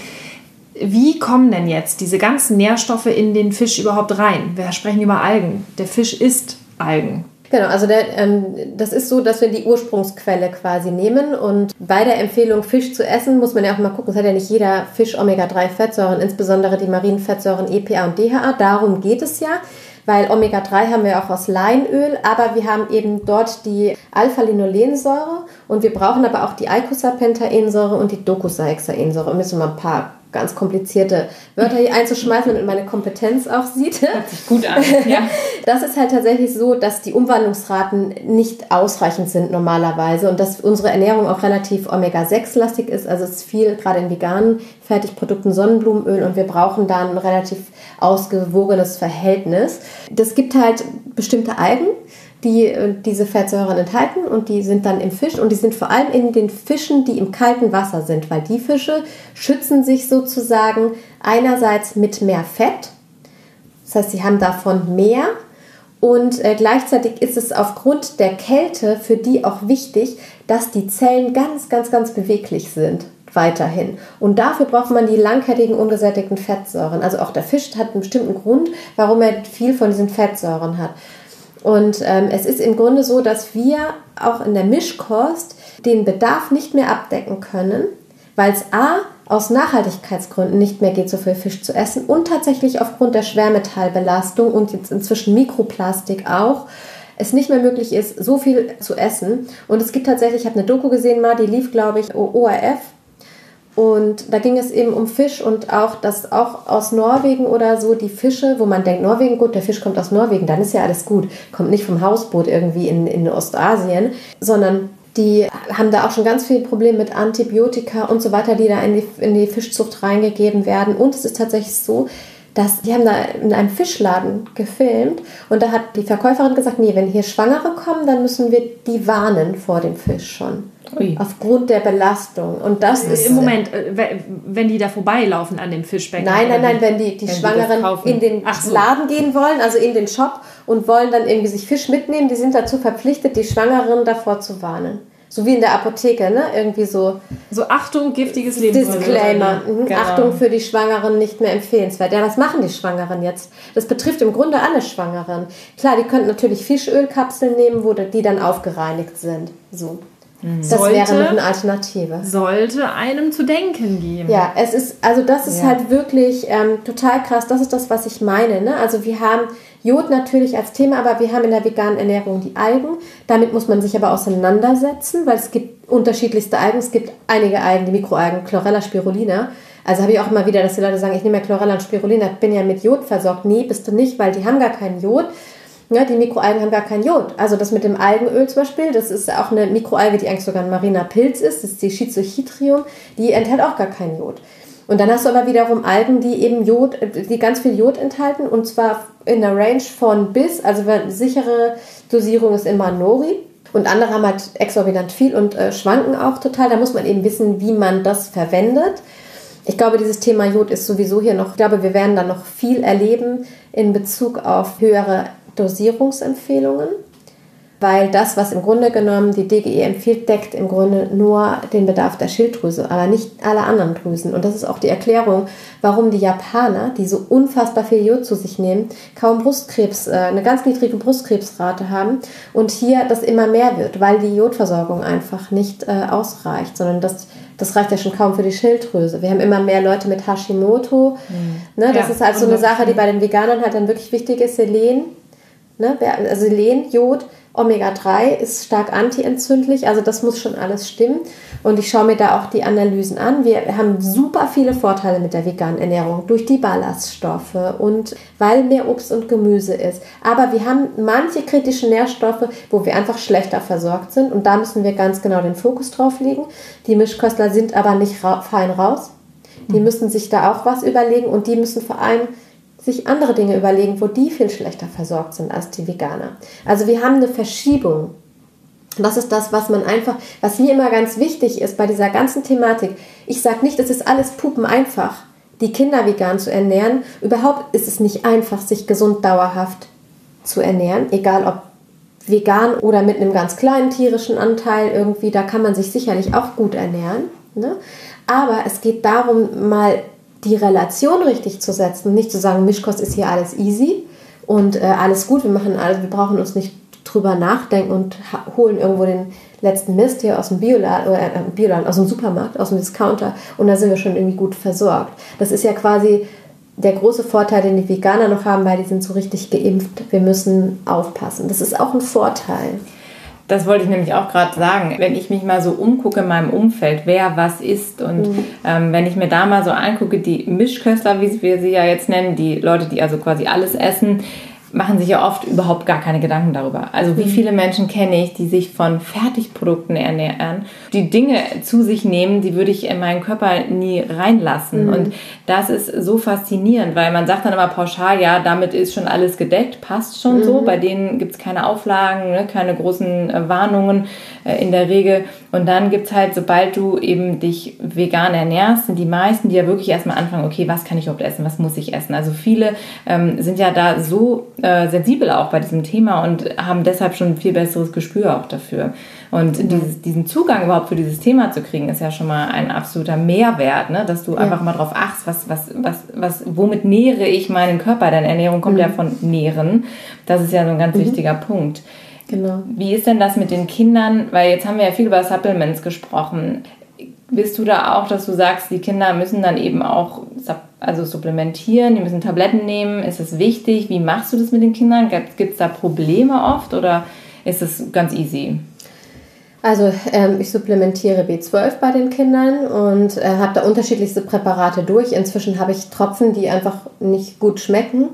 Wie kommen denn jetzt diese ganzen Nährstoffe in den Fisch überhaupt rein? Wir sprechen über Algen. Der Fisch isst Algen. Genau, also der, ähm, das ist so, dass wir die Ursprungsquelle quasi nehmen und bei der Empfehlung Fisch zu essen muss man ja auch mal gucken, es hat ja nicht jeder Fisch Omega-3-Fettsäuren, insbesondere die marinen Fettsäuren EPA und DHA, darum geht es ja weil Omega-3 haben wir auch aus Leinöl, aber wir haben eben dort die Alpha-Linolensäure und wir brauchen aber auch die Eicosapentaensäure und die Docosahexaensäure. Um jetzt mal ein paar ganz komplizierte Wörter hier einzuschmeißen, damit meine Kompetenz auch sieht. Hört sich gut an. Ja. Das ist halt tatsächlich so, dass die Umwandlungsraten nicht ausreichend sind normalerweise und dass unsere Ernährung auch relativ Omega-6-lastig ist. Also es ist viel, gerade in veganen Fertigprodukten, Sonnenblumenöl und wir brauchen da ein relativ ausgewogenes Verhältnis. Das gibt halt bestimmte Algen, die äh, diese Fettsäuren enthalten und die sind dann im Fisch und die sind vor allem in den Fischen, die im kalten Wasser sind, weil die Fische schützen sich sozusagen einerseits mit mehr Fett, das heißt, sie haben davon mehr und äh, gleichzeitig ist es aufgrund der Kälte für die auch wichtig, dass die Zellen ganz, ganz, ganz beweglich sind weiterhin. Und dafür braucht man die langkettigen ungesättigten Fettsäuren. Also auch der Fisch hat einen bestimmten Grund, warum er viel von diesen Fettsäuren hat. Und ähm, es ist im Grunde so, dass wir auch in der Mischkost den Bedarf nicht mehr abdecken können, weil es A aus Nachhaltigkeitsgründen nicht mehr geht, so viel Fisch zu essen und tatsächlich aufgrund der Schwermetallbelastung und jetzt inzwischen Mikroplastik auch es nicht mehr möglich ist, so viel zu essen. Und es gibt tatsächlich, ich habe eine Doku gesehen mal, die lief, glaube ich, ORF, und da ging es eben um Fisch und auch, dass auch aus Norwegen oder so die Fische, wo man denkt, Norwegen, gut, der Fisch kommt aus Norwegen, dann ist ja alles gut. Kommt nicht vom Hausboot irgendwie in, in Ostasien, sondern die haben da auch schon ganz viele Probleme mit Antibiotika und so weiter, die da in die, in die Fischzucht reingegeben werden. Und es ist tatsächlich so, dass die haben da in einem Fischladen gefilmt und da hat die Verkäuferin gesagt, nee, wenn hier Schwangere kommen, dann müssen wir die warnen vor dem Fisch schon. Ui. Aufgrund der Belastung. Und das ist. Im Moment, äh, wenn die da vorbeilaufen an dem Fischbecken. Nein, nein, nein, wenn die, die wenn Schwangeren in den so. Laden gehen wollen, also in den Shop und wollen dann irgendwie sich Fisch mitnehmen, die sind dazu verpflichtet, die Schwangeren davor zu warnen. So wie in der Apotheke, ne? Irgendwie so. So Achtung, giftiges Lebensmittel. Disclaimer. Mhm. Genau. Achtung für die Schwangeren nicht mehr empfehlenswert. Ja, was machen die Schwangeren jetzt? Das betrifft im Grunde alle Schwangeren. Klar, die könnten natürlich Fischölkapseln nehmen, wo die dann aufgereinigt sind. So. Das sollte, wäre noch eine Alternative. Sollte einem zu denken geben. Ja, es ist, also das ist ja. halt wirklich ähm, total krass. Das ist das, was ich meine. Ne? Also wir haben Jod natürlich als Thema, aber wir haben in der veganen Ernährung die Algen. Damit muss man sich aber auseinandersetzen, weil es gibt unterschiedlichste Algen. Es gibt einige Algen, die Mikroalgen, Chlorella spirulina. Also habe ich auch immer wieder, dass die Leute sagen, ich nehme ja Chlorella und Spirulina, bin ja mit Jod versorgt. Nee, bist du nicht, weil die haben gar keinen Jod. Ja, die Mikroalgen haben gar kein Jod. Also das mit dem Algenöl zum Beispiel, das ist auch eine Mikroalge, die eigentlich sogar ein mariner Pilz ist, das ist die Schizochitrium, die enthält auch gar kein Jod. Und dann hast du aber wiederum Algen, die eben Jod, die ganz viel Jod enthalten und zwar in der Range von bis, also eine sichere Dosierung ist immer Nori. Und andere haben halt exorbitant viel und äh, schwanken auch total. Da muss man eben wissen, wie man das verwendet. Ich glaube, dieses Thema Jod ist sowieso hier noch, ich glaube, wir werden da noch viel erleben in Bezug auf höhere Dosierungsempfehlungen weil das, was im Grunde genommen die DGE empfiehlt, deckt im Grunde nur den Bedarf der Schilddrüse, aber nicht alle anderen Drüsen. Und das ist auch die Erklärung, warum die Japaner, die so unfassbar viel Jod zu sich nehmen, kaum Brustkrebs, äh, eine ganz niedrige Brustkrebsrate haben und hier das immer mehr wird, weil die Jodversorgung einfach nicht äh, ausreicht, sondern das das reicht ja schon kaum für die Schilddrüse. Wir haben immer mehr Leute mit Hashimoto. Mhm. Ne, das ja, ist halt so eine Sache, die bei den Veganern halt dann wirklich wichtig ist. Selen, ne, also Selen, Jod, Omega-3 ist stark antientzündlich, also das muss schon alles stimmen. Und ich schaue mir da auch die Analysen an. Wir haben super viele Vorteile mit der veganen Ernährung durch die Ballaststoffe und weil mehr Obst und Gemüse ist. Aber wir haben manche kritische Nährstoffe, wo wir einfach schlechter versorgt sind und da müssen wir ganz genau den Fokus drauf legen. Die Mischköstler sind aber nicht fein raus. Die mhm. müssen sich da auch was überlegen und die müssen vor allem sich andere Dinge überlegen, wo die viel schlechter versorgt sind als die Veganer. Also wir haben eine Verschiebung. Das ist das, was man einfach, was mir immer ganz wichtig ist bei dieser ganzen Thematik. Ich sage nicht, es ist alles pupen einfach, die Kinder vegan zu ernähren. Überhaupt ist es nicht einfach, sich gesund dauerhaft zu ernähren, egal ob vegan oder mit einem ganz kleinen tierischen Anteil irgendwie, da kann man sich sicherlich auch gut ernähren. Ne? Aber es geht darum, mal die Relation richtig zu setzen, nicht zu sagen, Mischkost ist hier alles easy und äh, alles gut, wir machen alles, wir brauchen uns nicht drüber nachdenken und holen irgendwo den letzten Mist hier aus dem Bioladen, äh, Bioladen, aus dem Supermarkt, aus dem Discounter und da sind wir schon irgendwie gut versorgt. Das ist ja quasi der große Vorteil, den die Veganer noch haben, weil die sind so richtig geimpft. Wir müssen aufpassen. Das ist auch ein Vorteil. Das wollte ich nämlich auch gerade sagen. Wenn ich mich mal so umgucke in meinem Umfeld, wer was isst und mhm. ähm, wenn ich mir da mal so angucke, die Mischköstler, wie wir sie ja jetzt nennen, die Leute, die also quasi alles essen, machen sich ja oft überhaupt gar keine Gedanken darüber. Also wie mhm. viele Menschen kenne ich, die sich von Fertigprodukten ernähren, die Dinge zu sich nehmen, die würde ich in meinen Körper nie reinlassen. Mhm. Und das ist so faszinierend, weil man sagt dann immer pauschal, ja, damit ist schon alles gedeckt, passt schon mhm. so. Bei denen gibt es keine Auflagen, ne, keine großen äh, Warnungen äh, in der Regel. Und dann gibt es halt, sobald du eben dich vegan ernährst, sind die meisten, die ja wirklich erstmal anfangen, okay, was kann ich überhaupt essen, was muss ich essen? Also viele ähm, sind ja da so äh, sensibel auch bei diesem Thema und haben deshalb schon ein viel besseres Gespür auch dafür. Und mhm. dieses, diesen Zugang überhaupt für dieses Thema zu kriegen, ist ja schon mal ein absoluter Mehrwert, ne? dass du ja. einfach mal drauf achtest, was, was, was, was, womit nähere ich meinen Körper? Denn Ernährung kommt mhm. ja von Nähren. Das ist ja so ein ganz mhm. wichtiger Punkt. Genau. Wie ist denn das mit den Kindern? Weil jetzt haben wir ja viel über Supplements gesprochen. Bist du da auch, dass du sagst, die Kinder müssen dann eben auch also supplementieren, die müssen Tabletten nehmen? Ist es wichtig? Wie machst du das mit den Kindern? Gibt es da Probleme oft oder ist es ganz easy? Also ähm, ich supplementiere B12 bei den Kindern und äh, habe da unterschiedlichste Präparate durch. Inzwischen habe ich Tropfen, die einfach nicht gut schmecken.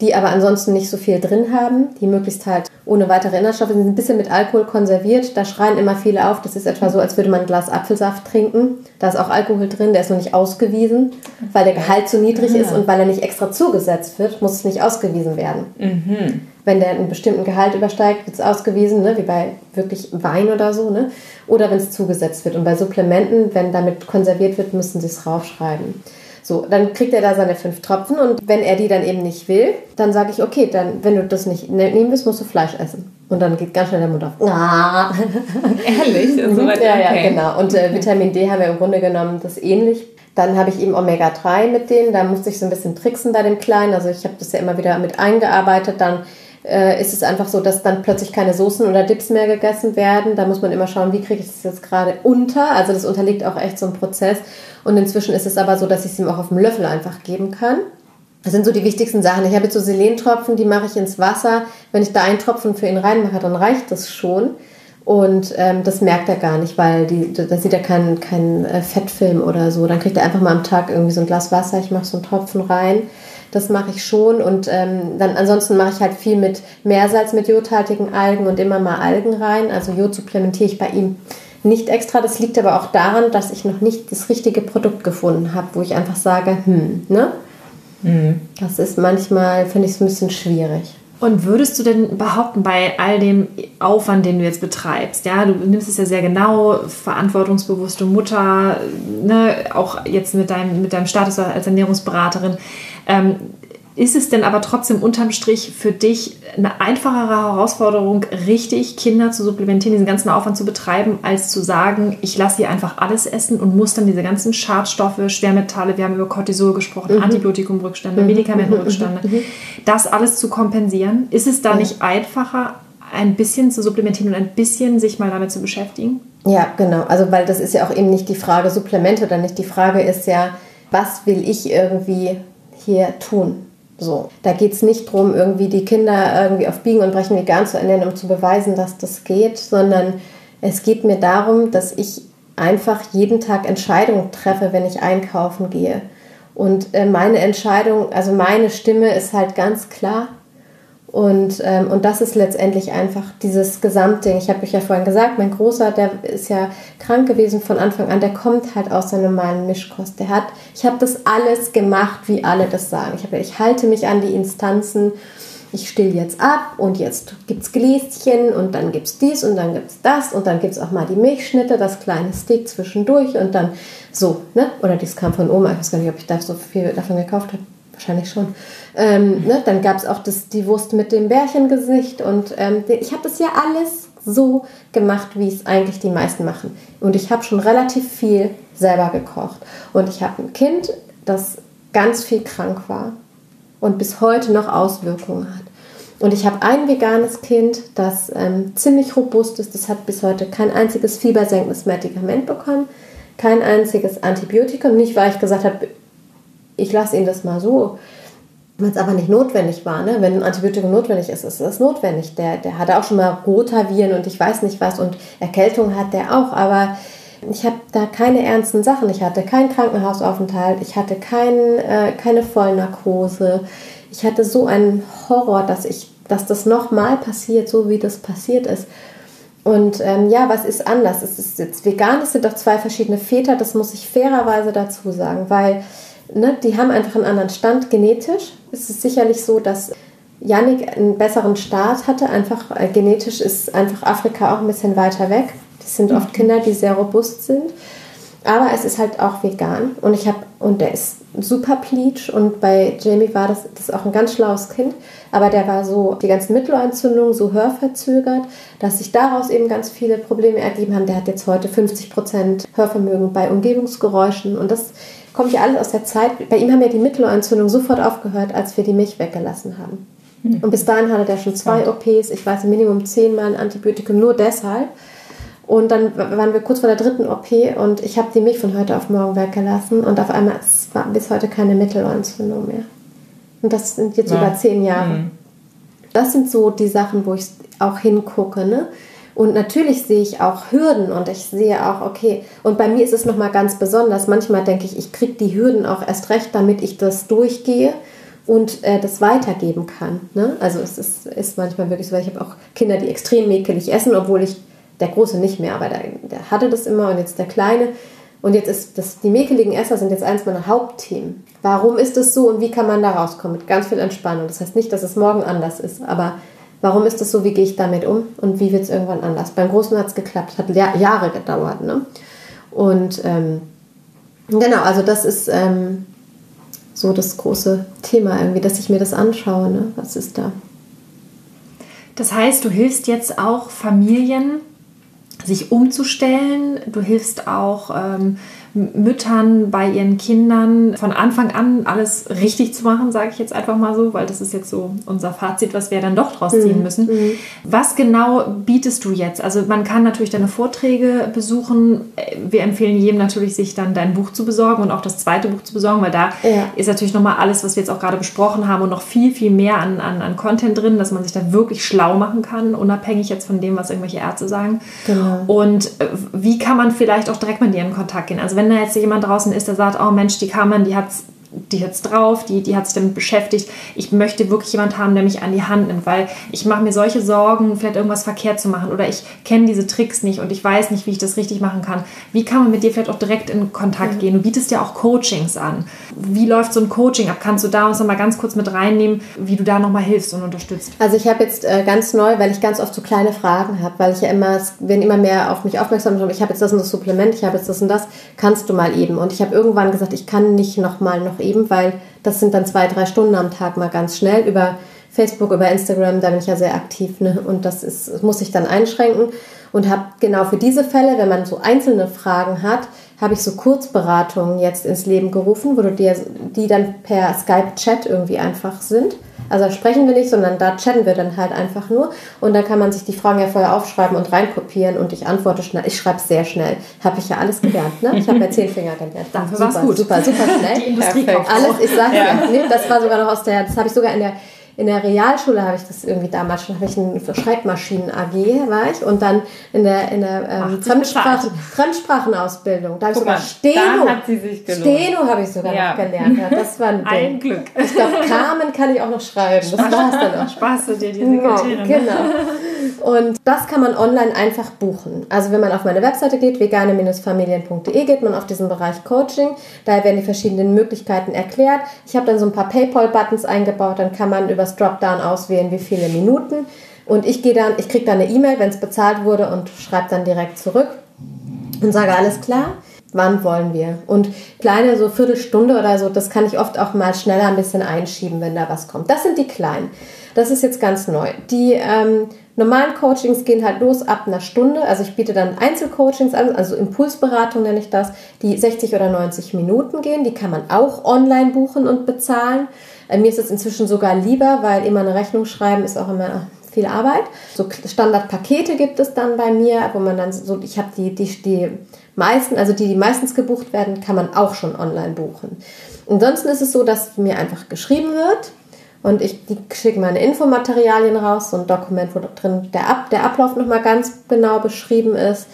Die aber ansonsten nicht so viel drin haben, die möglichst halt ohne weitere Inhaltsstoffe sind, ein bisschen mit Alkohol konserviert. Da schreien immer viele auf, das ist etwa so, als würde man ein Glas Apfelsaft trinken. Da ist auch Alkohol drin, der ist noch nicht ausgewiesen, weil der Gehalt zu niedrig ist und weil er nicht extra zugesetzt wird, muss es nicht ausgewiesen werden. Mhm. Wenn der einen bestimmten Gehalt übersteigt, wird es ausgewiesen, ne? wie bei wirklich Wein oder so. Ne? Oder wenn es zugesetzt wird. Und bei Supplementen, wenn damit konserviert wird, müssen sie es raufschreiben. So, dann kriegt er da seine fünf Tropfen und wenn er die dann eben nicht will, dann sage ich, okay, dann, wenn du das nicht ne-, nehmen willst, musst du Fleisch essen. Und dann geht ganz schnell der Mund auf. Ah. Ehrlich? So weit, ja, ja, okay. genau. Und äh, Vitamin D haben wir im Grunde genommen das ähnlich. Dann habe ich eben Omega-3 mit denen. Da musste ich so ein bisschen tricksen bei dem Kleinen. Also ich habe das ja immer wieder mit eingearbeitet. Dann äh, ist es einfach so, dass dann plötzlich keine Soßen oder Dips mehr gegessen werden. Da muss man immer schauen, wie kriege ich das jetzt gerade unter. Also das unterliegt auch echt so einem Prozess. Und inzwischen ist es aber so, dass ich es ihm auch auf dem Löffel einfach geben kann. Das sind so die wichtigsten Sachen. Ich habe jetzt so Selentropfen, die mache ich ins Wasser. Wenn ich da einen Tropfen für ihn reinmache, dann reicht das schon. Und ähm, das merkt er gar nicht, weil die, da sieht er keinen keinen äh, Fettfilm oder so. Dann kriegt er einfach mal am Tag irgendwie so ein Glas Wasser. Ich mache so einen Tropfen rein. Das mache ich schon. Und ähm, dann ansonsten mache ich halt viel mit Meersalz, mit jodhaltigen Algen und immer mal Algen rein. Also Jod supplementiere ich bei ihm nicht extra. Das liegt aber auch daran, dass ich noch nicht das richtige Produkt gefunden habe, wo ich einfach sage, hm, ne? Das ist manchmal, finde ich es ein bisschen schwierig. Und würdest du denn behaupten, bei all dem Aufwand, den du jetzt betreibst, ja, du nimmst es ja sehr genau, verantwortungsbewusste Mutter, ne, auch jetzt mit deinem, mit deinem Status als Ernährungsberaterin, ähm, ist es denn aber trotzdem unterm Strich für dich eine einfachere Herausforderung, richtig Kinder zu supplementieren, diesen ganzen Aufwand zu betreiben, als zu sagen, ich lasse hier einfach alles essen und muss dann diese ganzen Schadstoffe, Schwermetalle, wir haben über Cortisol gesprochen, Mhm. Antibiotikumrückstände, Medikamentenrückstände, das alles zu kompensieren? Ist es da nicht einfacher, ein bisschen zu supplementieren und ein bisschen sich mal damit zu beschäftigen? Ja, genau. Also, weil das ist ja auch eben nicht die Frage Supplemente oder nicht. Die Frage ist ja, was will ich irgendwie hier tun? So, da geht es nicht darum, irgendwie die Kinder irgendwie auf Biegen und Brechen vegan zu ernähren, um zu beweisen, dass das geht, sondern es geht mir darum, dass ich einfach jeden Tag Entscheidungen treffe, wenn ich einkaufen gehe. Und äh, meine Entscheidung, also meine Stimme ist halt ganz klar. Und, ähm, und das ist letztendlich einfach dieses Gesamtding. Ich habe euch ja vorhin gesagt, mein Großer, der ist ja krank gewesen von Anfang an, der kommt halt aus der normalen Mischkost. Der hat, ich habe das alles gemacht, wie alle das sagen. Ich, hab, ich halte mich an die Instanzen, ich still jetzt ab und jetzt gibt es Gläschen und dann gibt es dies und dann gibt es das und dann gibt es auch mal die Milchschnitte, das kleine Steak zwischendurch und dann so, ne? Oder dies kam von Oma, ich weiß gar nicht, ob ich da so viel davon gekauft habe wahrscheinlich schon. Ähm, ne? Dann gab es auch das, die Wurst mit dem Bärchengesicht und ähm, ich habe das ja alles so gemacht, wie es eigentlich die meisten machen. Und ich habe schon relativ viel selber gekocht. Und ich habe ein Kind, das ganz viel krank war und bis heute noch Auswirkungen hat. Und ich habe ein veganes Kind, das ähm, ziemlich robust ist. Das hat bis heute kein einziges fiebersenkendes Medikament bekommen, kein einziges Antibiotikum. Nicht, weil ich gesagt habe, ich lasse ihn das mal so, weil es aber nicht notwendig war. Ne? Wenn ein Antibiotikum notwendig ist, ist es notwendig. Der, der hatte auch schon mal Rotaviren und ich weiß nicht was und Erkältung hat der auch, aber ich habe da keine ernsten Sachen. Ich hatte keinen Krankenhausaufenthalt, ich hatte kein, äh, keine Vollnarkose. Ich hatte so einen Horror, dass, ich, dass das nochmal passiert, so wie das passiert ist. Und ähm, ja, was ist anders? Es ist jetzt vegan, es sind doch zwei verschiedene Väter, das muss ich fairerweise dazu sagen, weil ne, die haben einfach einen anderen Stand genetisch. Es ist sicherlich so, dass Yannick einen besseren Start hatte. Einfach äh, genetisch ist einfach Afrika auch ein bisschen weiter weg. Das sind oft Kinder, die sehr robust sind. Aber es ist halt auch vegan und ich habe und der ist super pleatsch und bei Jamie war das, das auch ein ganz schlaues Kind, aber der war so die ganzen Mittelohrentzündungen so hörverzögert, dass sich daraus eben ganz viele Probleme ergeben haben. Der hat jetzt heute 50% Hörvermögen bei Umgebungsgeräuschen und das kommt ja alles aus der Zeit. Bei ihm haben ja die Mittelohrentzündungen sofort aufgehört, als wir die Milch weggelassen haben. Und bis dahin hatte der schon zwei OPs, ich weiß Minimum zehnmal ein Antibiotikum, nur deshalb. Und dann waren wir kurz vor der dritten OP und ich habe die Milch von heute auf morgen weggelassen und auf einmal es war bis heute keine Mittelohrentzündung mehr. Und das sind jetzt Ja. über zehn Jahre. Das sind so die Sachen, wo ich auch hingucke. Ne? Und natürlich sehe ich auch Hürden und ich sehe auch, okay, und bei mir ist es nochmal ganz besonders. Manchmal denke ich, ich kriege die Hürden auch erst recht, damit ich das durchgehe. und äh, das weitergeben kann. Ne? Also es ist, ist manchmal wirklich so, weil ich habe auch Kinder, die extrem mäkelig essen, obwohl ich, der Große nicht mehr, aber der, der hatte das immer und jetzt der Kleine. Und jetzt ist das, die mäkeligen Esser sind jetzt eins meiner Hauptthemen. Warum ist es so und wie kann man da rauskommen? Mit ganz viel Entspannung. Das heißt nicht, dass es morgen anders ist, aber warum ist es so, wie gehe ich damit um und wie wird es irgendwann anders? Beim Großen hat es geklappt, hat Jahre gedauert. Ne? Und ähm, genau, also das ist ähm, so das große Thema irgendwie, dass ich mir das anschaue. Ne? Was ist da? Das heißt, du hilfst jetzt auch Familien, sich umzustellen. Du hilfst auch ähm, Müttern bei ihren Kindern von Anfang an alles richtig zu machen, sage ich jetzt einfach mal so, weil das ist jetzt so unser Fazit, was wir dann doch draus ziehen mhm. müssen. Mhm. Was genau bietest du jetzt? Also man kann natürlich deine Vorträge besuchen. Wir empfehlen jedem natürlich, sich dann dein Buch zu besorgen und auch das zweite Buch zu besorgen, weil da ja. ist natürlich nochmal alles, was wir jetzt auch gerade besprochen haben und noch viel, viel mehr an, an, an Content drin, dass man sich da wirklich schlau machen kann, unabhängig jetzt von dem, was irgendwelche Ärzte sagen. Genau. Und äh, wie kann man vielleicht auch direkt mit dir in Kontakt gehen? Also wenn da jetzt jemand draußen ist, der sagt, oh Mensch, die Carmen, die hat's die hat's drauf, die, die hat sich damit beschäftigt. Ich möchte wirklich jemand haben, der mich an die Hand nimmt, weil ich mache mir solche Sorgen, vielleicht irgendwas verkehrt zu machen oder ich kenne diese Tricks nicht und ich weiß nicht, wie ich das richtig machen kann. Wie kann man mit dir vielleicht auch direkt in Kontakt mhm. gehen? Du bietest ja auch Coachings an. Wie läuft so ein Coaching ab? Kannst du da uns nochmal ganz kurz mit reinnehmen, wie du da nochmal hilfst und unterstützt? Also ich habe jetzt äh, ganz neu, weil ich ganz oft so kleine Fragen habe, weil ich ja immer, werden immer mehr auf mich aufmerksam, ich habe jetzt das und das Supplement, ich habe jetzt das und das, kannst du mal eben. Und ich habe irgendwann gesagt, ich kann nicht nochmal noch eben, weil das sind dann zwei, drei Stunden am Tag mal ganz schnell über Facebook, über Instagram, da bin ich ja sehr aktiv ne? und das, ist, das muss ich dann einschränken und habe genau für diese Fälle, wenn man so einzelne Fragen hat, habe ich so Kurzberatungen jetzt ins Leben gerufen, wo du dir, die dann per Skype-Chat irgendwie einfach sind. Also sprechen wir nicht, sondern da chatten wir dann halt einfach nur. Und dann kann man sich die Fragen ja vorher aufschreiben und reinkopieren und ich antworte schnell. Ich schreibe sehr schnell. Habe ich ja alles gelernt. Ne? Ich habe ja zehn Finger gelernt. Dafür war es gut. Super, super schnell. Die Industrie Alles, ich sage ja. ja, nee, das war sogar noch aus der, das habe ich sogar in der in der Realschule habe ich das irgendwie damals schon, habe ich eine Schreibmaschinen AG war ich und dann in der, in der ähm, Fremdsprachen, Fremdsprachenausbildung, da habe ich sogar mal, Steno, hat sie sich Steno habe ich sogar ja. noch gelernt. Ja, das war ein, ein Glück. Ich glaube, Carmen kann ich auch noch schreiben. Das war es dann auch. Spaß du dir die Sekretärin. Genau. Und das kann man online einfach buchen. Also wenn man auf meine Webseite geht, vegane-familien.de, geht man auf diesen Bereich Coaching. Da werden die verschiedenen Möglichkeiten erklärt. Ich habe dann so ein paar PayPal-Buttons eingebaut, dann kann man über das Dropdown auswählen, wie viele Minuten. Und ich gehe dann, ich kriege dann eine E-Mail, wenn es bezahlt wurde und schreibe dann direkt zurück und sage, alles klar, wann wollen wir? Und kleine, so Viertelstunde oder so, das kann ich oft auch mal schneller ein bisschen einschieben, wenn da was kommt. Das sind die kleinen. Das ist jetzt ganz neu. Die ähm, normalen Coachings gehen halt los ab einer Stunde. Also ich biete dann Einzelcoachings an, also Impulsberatung nenne ich das, die 60 oder 90 Minuten gehen. Die kann man auch online buchen und bezahlen. Äh, mir ist es inzwischen sogar lieber, weil immer eine Rechnung schreiben ist auch immer viel Arbeit. So Standardpakete gibt es dann bei mir, wo man dann so, ich habe die, die, die meisten, also die, die meistens gebucht werden, kann man auch schon online buchen. Ansonsten ist es so, dass mir einfach geschrieben wird und ich schicke meine Infomaterialien raus, so ein Dokument, wo drin der, Ab, der Ablauf nochmal ganz genau beschrieben ist.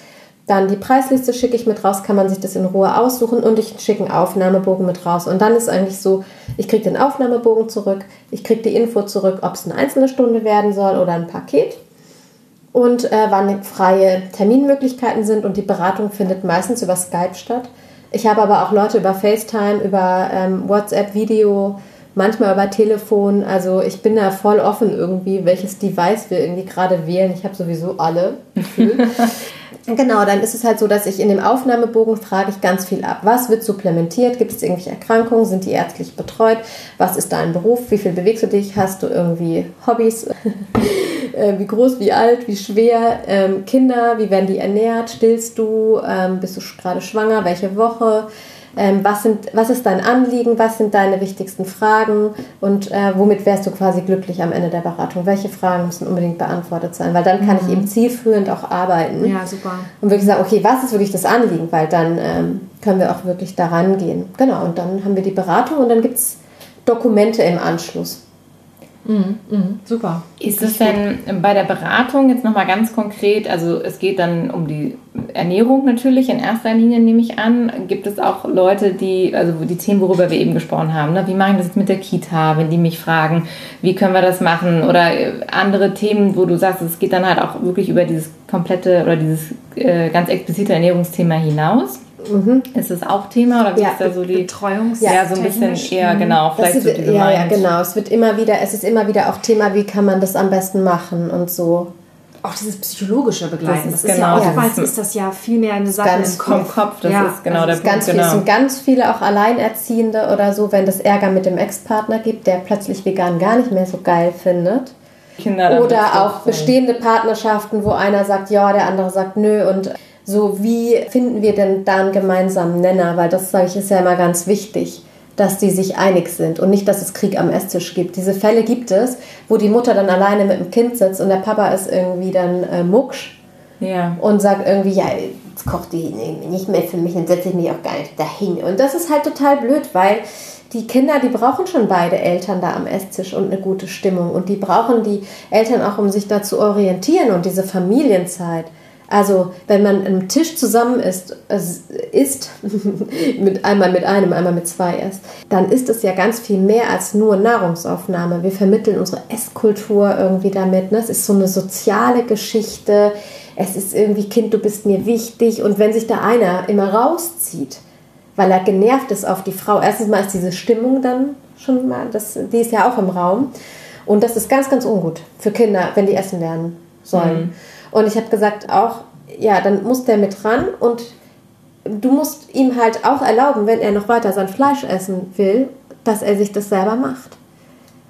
Dann die Preisliste schicke ich mit raus, kann man sich das in Ruhe aussuchen und ich schicke einen Aufnahmebogen mit raus. Und dann ist eigentlich so, ich kriege den Aufnahmebogen zurück, ich kriege die Info zurück, ob es eine einzelne Stunde werden soll oder ein Paket und äh, wann freie Terminmöglichkeiten sind und die Beratung findet meistens über Skype statt. Ich habe aber auch Leute über FaceTime, über ähm, WhatsApp, Video, manchmal über Telefon. Also ich bin da voll offen irgendwie, welches Device wir irgendwie gerade wählen. Ich habe sowieso alle. Genau, dann ist es halt so, dass ich in dem Aufnahmebogen frage ich ganz viel ab. Was wird supplementiert? Gibt es irgendwelche Erkrankungen? Sind die ärztlich betreut? Was ist dein Beruf? Wie viel bewegst du dich? Hast du irgendwie Hobbys? Äh, wie groß, wie alt, wie schwer? Ähm, Kinder, wie werden die ernährt? Stillst du? Ähm, bist du gerade schwanger? Welche Woche? Ähm, was, sind, was ist dein Anliegen, was sind deine wichtigsten Fragen und äh, womit wärst du quasi glücklich am Ende der Beratung? Welche Fragen müssen unbedingt beantwortet sein? Weil dann kann mhm. ich eben zielführend auch arbeiten. Ja, super. Und wirklich sagen, okay, was ist wirklich das Anliegen? Weil dann ähm, können wir auch wirklich daran gehen. Genau, und dann haben wir die Beratung und dann gibt es Dokumente im Anschluss. Mhm, mhm, super. Ist es denn bei der Beratung jetzt nochmal ganz konkret, also es geht dann um die Ernährung natürlich in erster Linie, nehme ich an. Gibt es auch Leute, die, also die Themen, worüber wir eben gesprochen haben, ne? wie mache ich das jetzt mit der Kita, wenn die mich fragen, wie können wir das machen oder äh, andere Themen, wo du sagst, es geht dann halt auch wirklich über dieses komplette oder dieses äh, ganz explizite Ernährungsthema hinaus? Mhm. Ist das auch Thema oder wie ja, ist da so die Betreuungs ja, so ein bisschen eher mhm. genau, vielleicht so diese Ja, ja, genau. Es wird immer wieder, es ist immer wieder auch Thema, wie kann man das am besten machen und so. Auch dieses psychologische Begleiten. Das ist, das genau, ist ja oftmals ist das ja viel mehr eine Sache ganz im Kopf. Kopf. Das ja, ist genau das der ganz Punkt. Viel, genau. Es sind ganz viele auch Alleinerziehende oder so, wenn das Ärger mit dem Ex-Partner gibt, der plötzlich vegan gar nicht mehr so geil findet. Kinder oder auch bestehende Partnerschaften, wo einer sagt ja, der andere sagt nö und so, wie finden wir denn da einen gemeinsamen Nenner? Weil das, sage ich, ist ja immer ganz wichtig, dass die sich einig sind und nicht, dass es Krieg am Esstisch gibt. Diese Fälle gibt es, wo die Mutter dann alleine mit dem Kind sitzt und der Papa ist irgendwie dann äh, mucksch ja. und sagt irgendwie, ja, jetzt kocht die nicht mehr für mich, dann setze ich mich auch gar nicht dahin. Und das ist halt total blöd, weil die Kinder, die brauchen schon beide Eltern da am Esstisch und eine gute Stimmung. Und die brauchen die Eltern auch, um sich da zu orientieren und diese Familienzeit. Also wenn man am Tisch zusammen ist, isst, mit, einmal mit einem, einmal mit zwei isst, dann ist es ja ganz viel mehr als nur Nahrungsaufnahme. Wir vermitteln unsere Esskultur irgendwie damit. Ne? Es ist so eine soziale Geschichte. Es ist irgendwie, Kind, du bist mir wichtig. Und wenn sich da einer immer rauszieht, weil er genervt ist auf die Frau, erstens mal ist diese Stimmung dann schon mal, das, die ist ja auch im Raum. Und das ist ganz, ganz ungut für Kinder, wenn die essen lernen sollen. Mhm. Und ich habe gesagt auch, ja, dann muss der mit ran und du musst ihm halt auch erlauben, wenn er noch weiter sein Fleisch essen will, dass er sich das selber macht.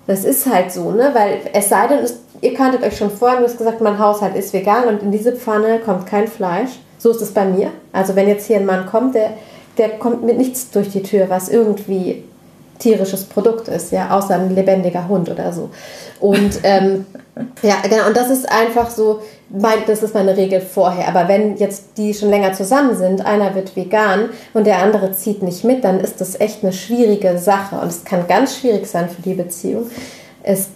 Das ist halt so, ne? Weil es sei denn, ihr kanntet euch schon vorher, du hast gesagt, mein Haushalt ist vegan und in diese Pfanne kommt kein Fleisch. So ist es bei mir. Also wenn jetzt hier ein Mann kommt, der, der kommt mit nichts durch die Tür, was irgendwie tierisches Produkt ist, ja, außer ein lebendiger Hund oder so. Und ähm, ja, genau, und das ist einfach so, mein, das ist meine Regel vorher. Aber wenn jetzt die schon länger zusammen sind, einer wird vegan und der andere zieht nicht mit, dann ist das echt eine schwierige Sache und es kann ganz schwierig sein für die Beziehung. Es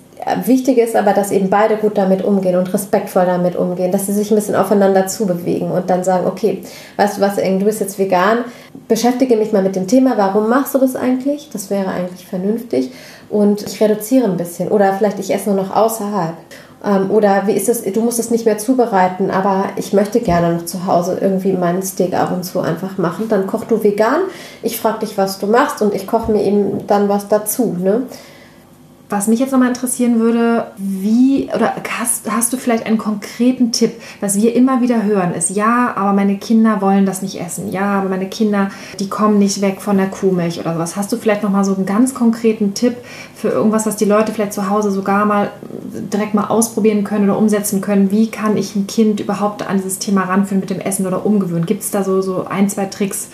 Wichtig ist aber, dass eben beide gut damit umgehen und respektvoll damit umgehen, dass sie sich ein bisschen aufeinander zubewegen und dann sagen, okay, weißt du was, du bist jetzt vegan, beschäftige mich mal mit dem Thema, warum machst du das eigentlich? Das wäre eigentlich vernünftig und ich reduziere ein bisschen oder vielleicht ich esse nur noch außerhalb. Ähm, oder wie ist es, du musst es nicht mehr zubereiten, aber ich möchte gerne noch zu Hause irgendwie meinen Steak ab und zu einfach machen. Dann koch du vegan, ich frage dich, was du machst und ich koche mir eben dann was dazu. Ne? Was mich jetzt nochmal interessieren würde, wie oder hast, hast du vielleicht einen konkreten Tipp, was wir immer wieder hören, ist ja, aber meine Kinder wollen das nicht essen. Ja, aber meine Kinder, die kommen nicht weg von der Kuhmilch oder sowas. Hast du vielleicht nochmal so einen ganz konkreten Tipp für irgendwas, was die Leute vielleicht zu Hause sogar mal direkt mal ausprobieren können oder umsetzen können? Wie kann ich ein Kind überhaupt an dieses Thema ranführen mit dem Essen oder umgewöhnen? Gibt es da so, so ein, zwei Tricks?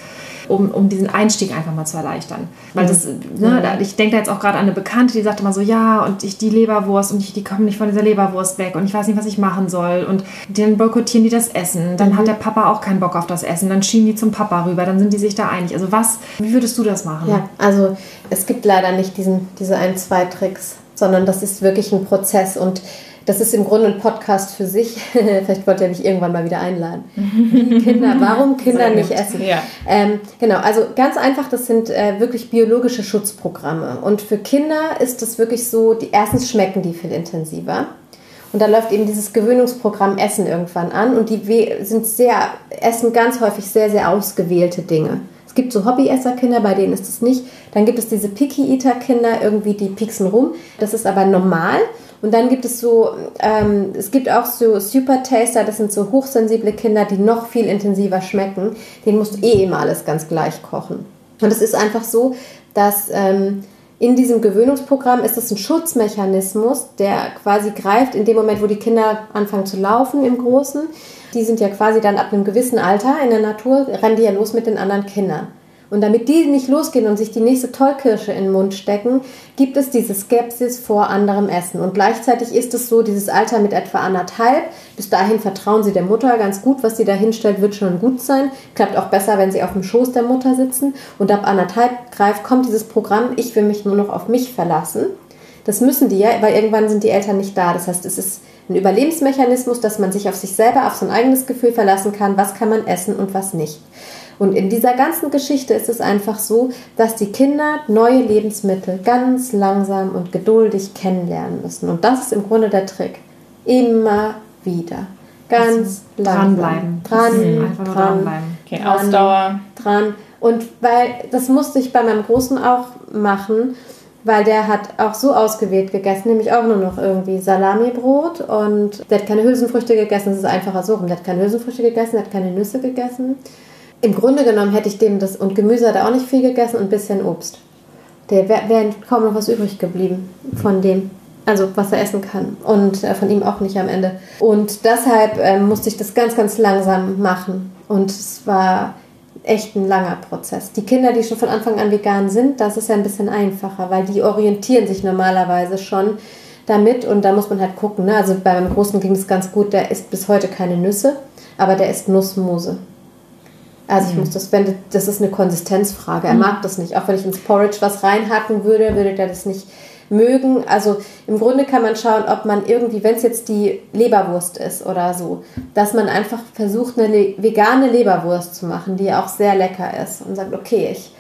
Um, um diesen Einstieg einfach mal zu erleichtern. Weil das, ne, ich denke da jetzt auch gerade an eine Bekannte, die sagte mal so, ja, und ich die Leberwurst und ich, die kommen nicht von dieser Leberwurst weg und ich weiß nicht, was ich machen soll. Und dann boykottieren die das Essen. Dann mhm. hat der Papa auch keinen Bock auf das Essen. Dann schieben die zum Papa rüber. Dann sind die sich da einig. Also was, wie würdest du das machen? Ja, also es gibt leider nicht diesen, diese ein, zwei Tricks, sondern das ist wirklich ein Prozess und das ist im Grunde ein Podcast für sich. Vielleicht wollt ihr mich irgendwann mal wieder einladen. Kinder, warum Kinder nicht essen? Ja. Ähm, genau, also ganz einfach, das sind äh, wirklich biologische Schutzprogramme. Und für Kinder ist das wirklich so, die erstens schmecken die viel intensiver. Und da läuft eben dieses Gewöhnungsprogramm Essen irgendwann an. Und die sind sehr, essen ganz häufig sehr, sehr ausgewählte Dinge. Es gibt so Hobbyesser-Kinder, bei denen ist es nicht. Dann gibt es diese Picky-Eater-Kinder, irgendwie die pieksen rum. Das ist aber normal. Und dann gibt es so, ähm, es gibt auch so Super Taster, das sind so hochsensible Kinder, die noch viel intensiver schmecken. Den musst du eh immer alles ganz gleich kochen. Und es ist einfach so, dass ähm, in diesem Gewöhnungsprogramm ist es ein Schutzmechanismus, der quasi greift in dem Moment, wo die Kinder anfangen zu laufen im Großen. Die sind ja quasi dann ab einem gewissen Alter in der Natur, rennen die ja los mit den anderen Kindern. Und damit die nicht losgehen und sich die nächste Tollkirsche in den Mund stecken, gibt es diese Skepsis vor anderem Essen. Und gleichzeitig ist es so, dieses Alter mit etwa anderthalb, bis dahin vertrauen sie der Mutter ganz gut, was sie da hinstellt, wird schon gut sein. Klappt auch besser, wenn sie auf dem Schoß der Mutter sitzen. Und ab anderthalb greift, kommt dieses Programm, ich will mich nur noch auf mich verlassen. Das müssen die ja, weil irgendwann sind die Eltern nicht da. Das heißt, es ist ein Überlebensmechanismus, dass man sich auf sich selber, auf sein eigenes Gefühl verlassen kann, was kann man essen und was nicht. Und in dieser ganzen Geschichte ist es einfach so, dass die Kinder neue Lebensmittel ganz langsam und geduldig kennenlernen müssen. Und das ist im Grunde der Trick. Immer wieder. Ganz also, langsam. Dranbleiben. Dran, Einfach dran, dranbleiben. Okay, Ausdauer. dran. Und weil, das musste ich bei meinem Großen auch machen, weil der hat auch so ausgewählt gegessen, nämlich auch nur noch irgendwie Salamibrot und der hat keine Hülsenfrüchte gegessen, das ist einfacher so rum. Der hat keine Hülsenfrüchte gegessen, der hat keine Nüsse gegessen. Im Grunde genommen hätte ich dem das, und Gemüse hat er auch nicht viel gegessen und ein bisschen Obst. Der wäre wär kaum noch was übrig geblieben von dem. Also was er essen kann. Und äh, von ihm auch nicht am Ende. Und deshalb äh, musste ich das ganz, ganz langsam machen. Und es war echt ein langer Prozess. Die Kinder, die schon von Anfang an vegan sind, das ist ja ein bisschen einfacher, weil die orientieren sich normalerweise schon damit und da muss man halt gucken. Ne? Also bei meinem Großen ging es ganz gut, der isst bis heute keine Nüsse, aber der isst Nussmose. Also ich muss das, wenn das ist eine Konsistenzfrage. Er mag das nicht. Auch wenn ich ins Porridge was reinhacken würde, würde der das nicht mögen. Also im Grunde kann man schauen, ob man irgendwie, wenn es jetzt die Leberwurst ist oder so, dass man einfach versucht, eine le vegane Leberwurst zu machen, die auch sehr lecker ist und sagt, okay, ich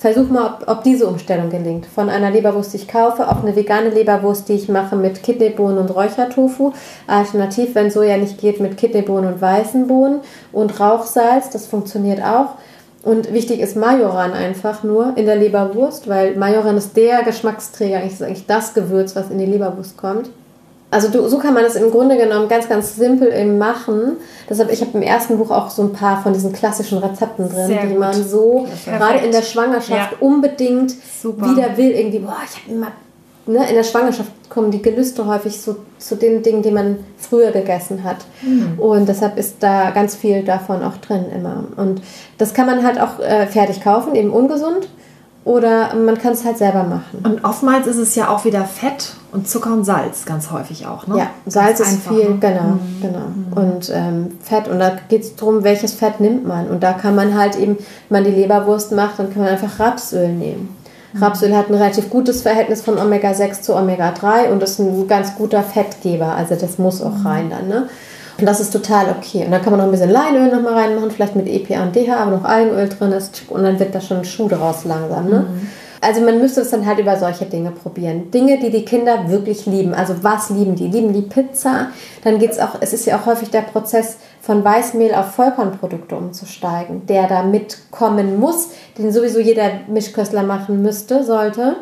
versuche mal, ob, ob, diese Umstellung gelingt. Von einer Leberwurst, die ich kaufe, auf eine vegane Leberwurst, die ich mache mit Kidneybohnen und Räuchertofu. Alternativ, wenn Soja nicht geht, mit Kidneybohnen und weißen Bohnen und Rauchsalz, das funktioniert auch. Und wichtig ist Majoran einfach nur in der Leberwurst, weil Majoran ist der Geschmacksträger, eigentlich ist eigentlich das Gewürz, was in die Leberwurst kommt. Also du, so kann man das im Grunde genommen ganz, ganz simpel eben machen. Deshalb, ich habe im ersten Buch auch so ein paar von diesen klassischen Rezepten drin, Sehr die gut. man so gerade in der Schwangerschaft Ja. unbedingt Super. wieder will. Irgendwie, boah, ich habe immer, ne, in der Schwangerschaft kommen die Gelüste häufig so zu den Dingen, die man früher gegessen hat. Mhm. Und deshalb ist da ganz viel davon auch drin immer. Und das kann man halt auch äh, fertig kaufen, eben ungesund. Oder man kann es halt selber machen. Und oftmals ist es ja auch wieder Fett und Zucker und Salz, ganz häufig auch. Ne? Ja, Salz Ganz ist einfach, viel, ne? genau, genau. Und ähm, Fett, und da geht es darum, welches Fett nimmt man. Und da kann man halt eben, wenn man die Leberwurst macht, dann kann man einfach Rapsöl nehmen. Rapsöl hat ein relativ gutes Verhältnis von Omega-6 zu Omega-3 und ist ein ganz guter Fettgeber. Also das muss auch rein dann, ne? Und das ist total okay. Und dann kann man noch ein bisschen Leinöl nochmal reinmachen, vielleicht mit EPA und DHA, aber noch Algenöl drin ist. Und dann wird da schon ein Schuh draus langsam, ne? Also man müsste es dann halt über solche Dinge probieren. Dinge, die die Kinder wirklich lieben. Also was lieben die? Lieben die Pizza? Dann geht es auch, es ist ja auch häufig der Prozess von Weißmehl auf Vollkornprodukte umzusteigen, der da mitkommen muss, den sowieso jeder Mischköstler machen müsste, sollte.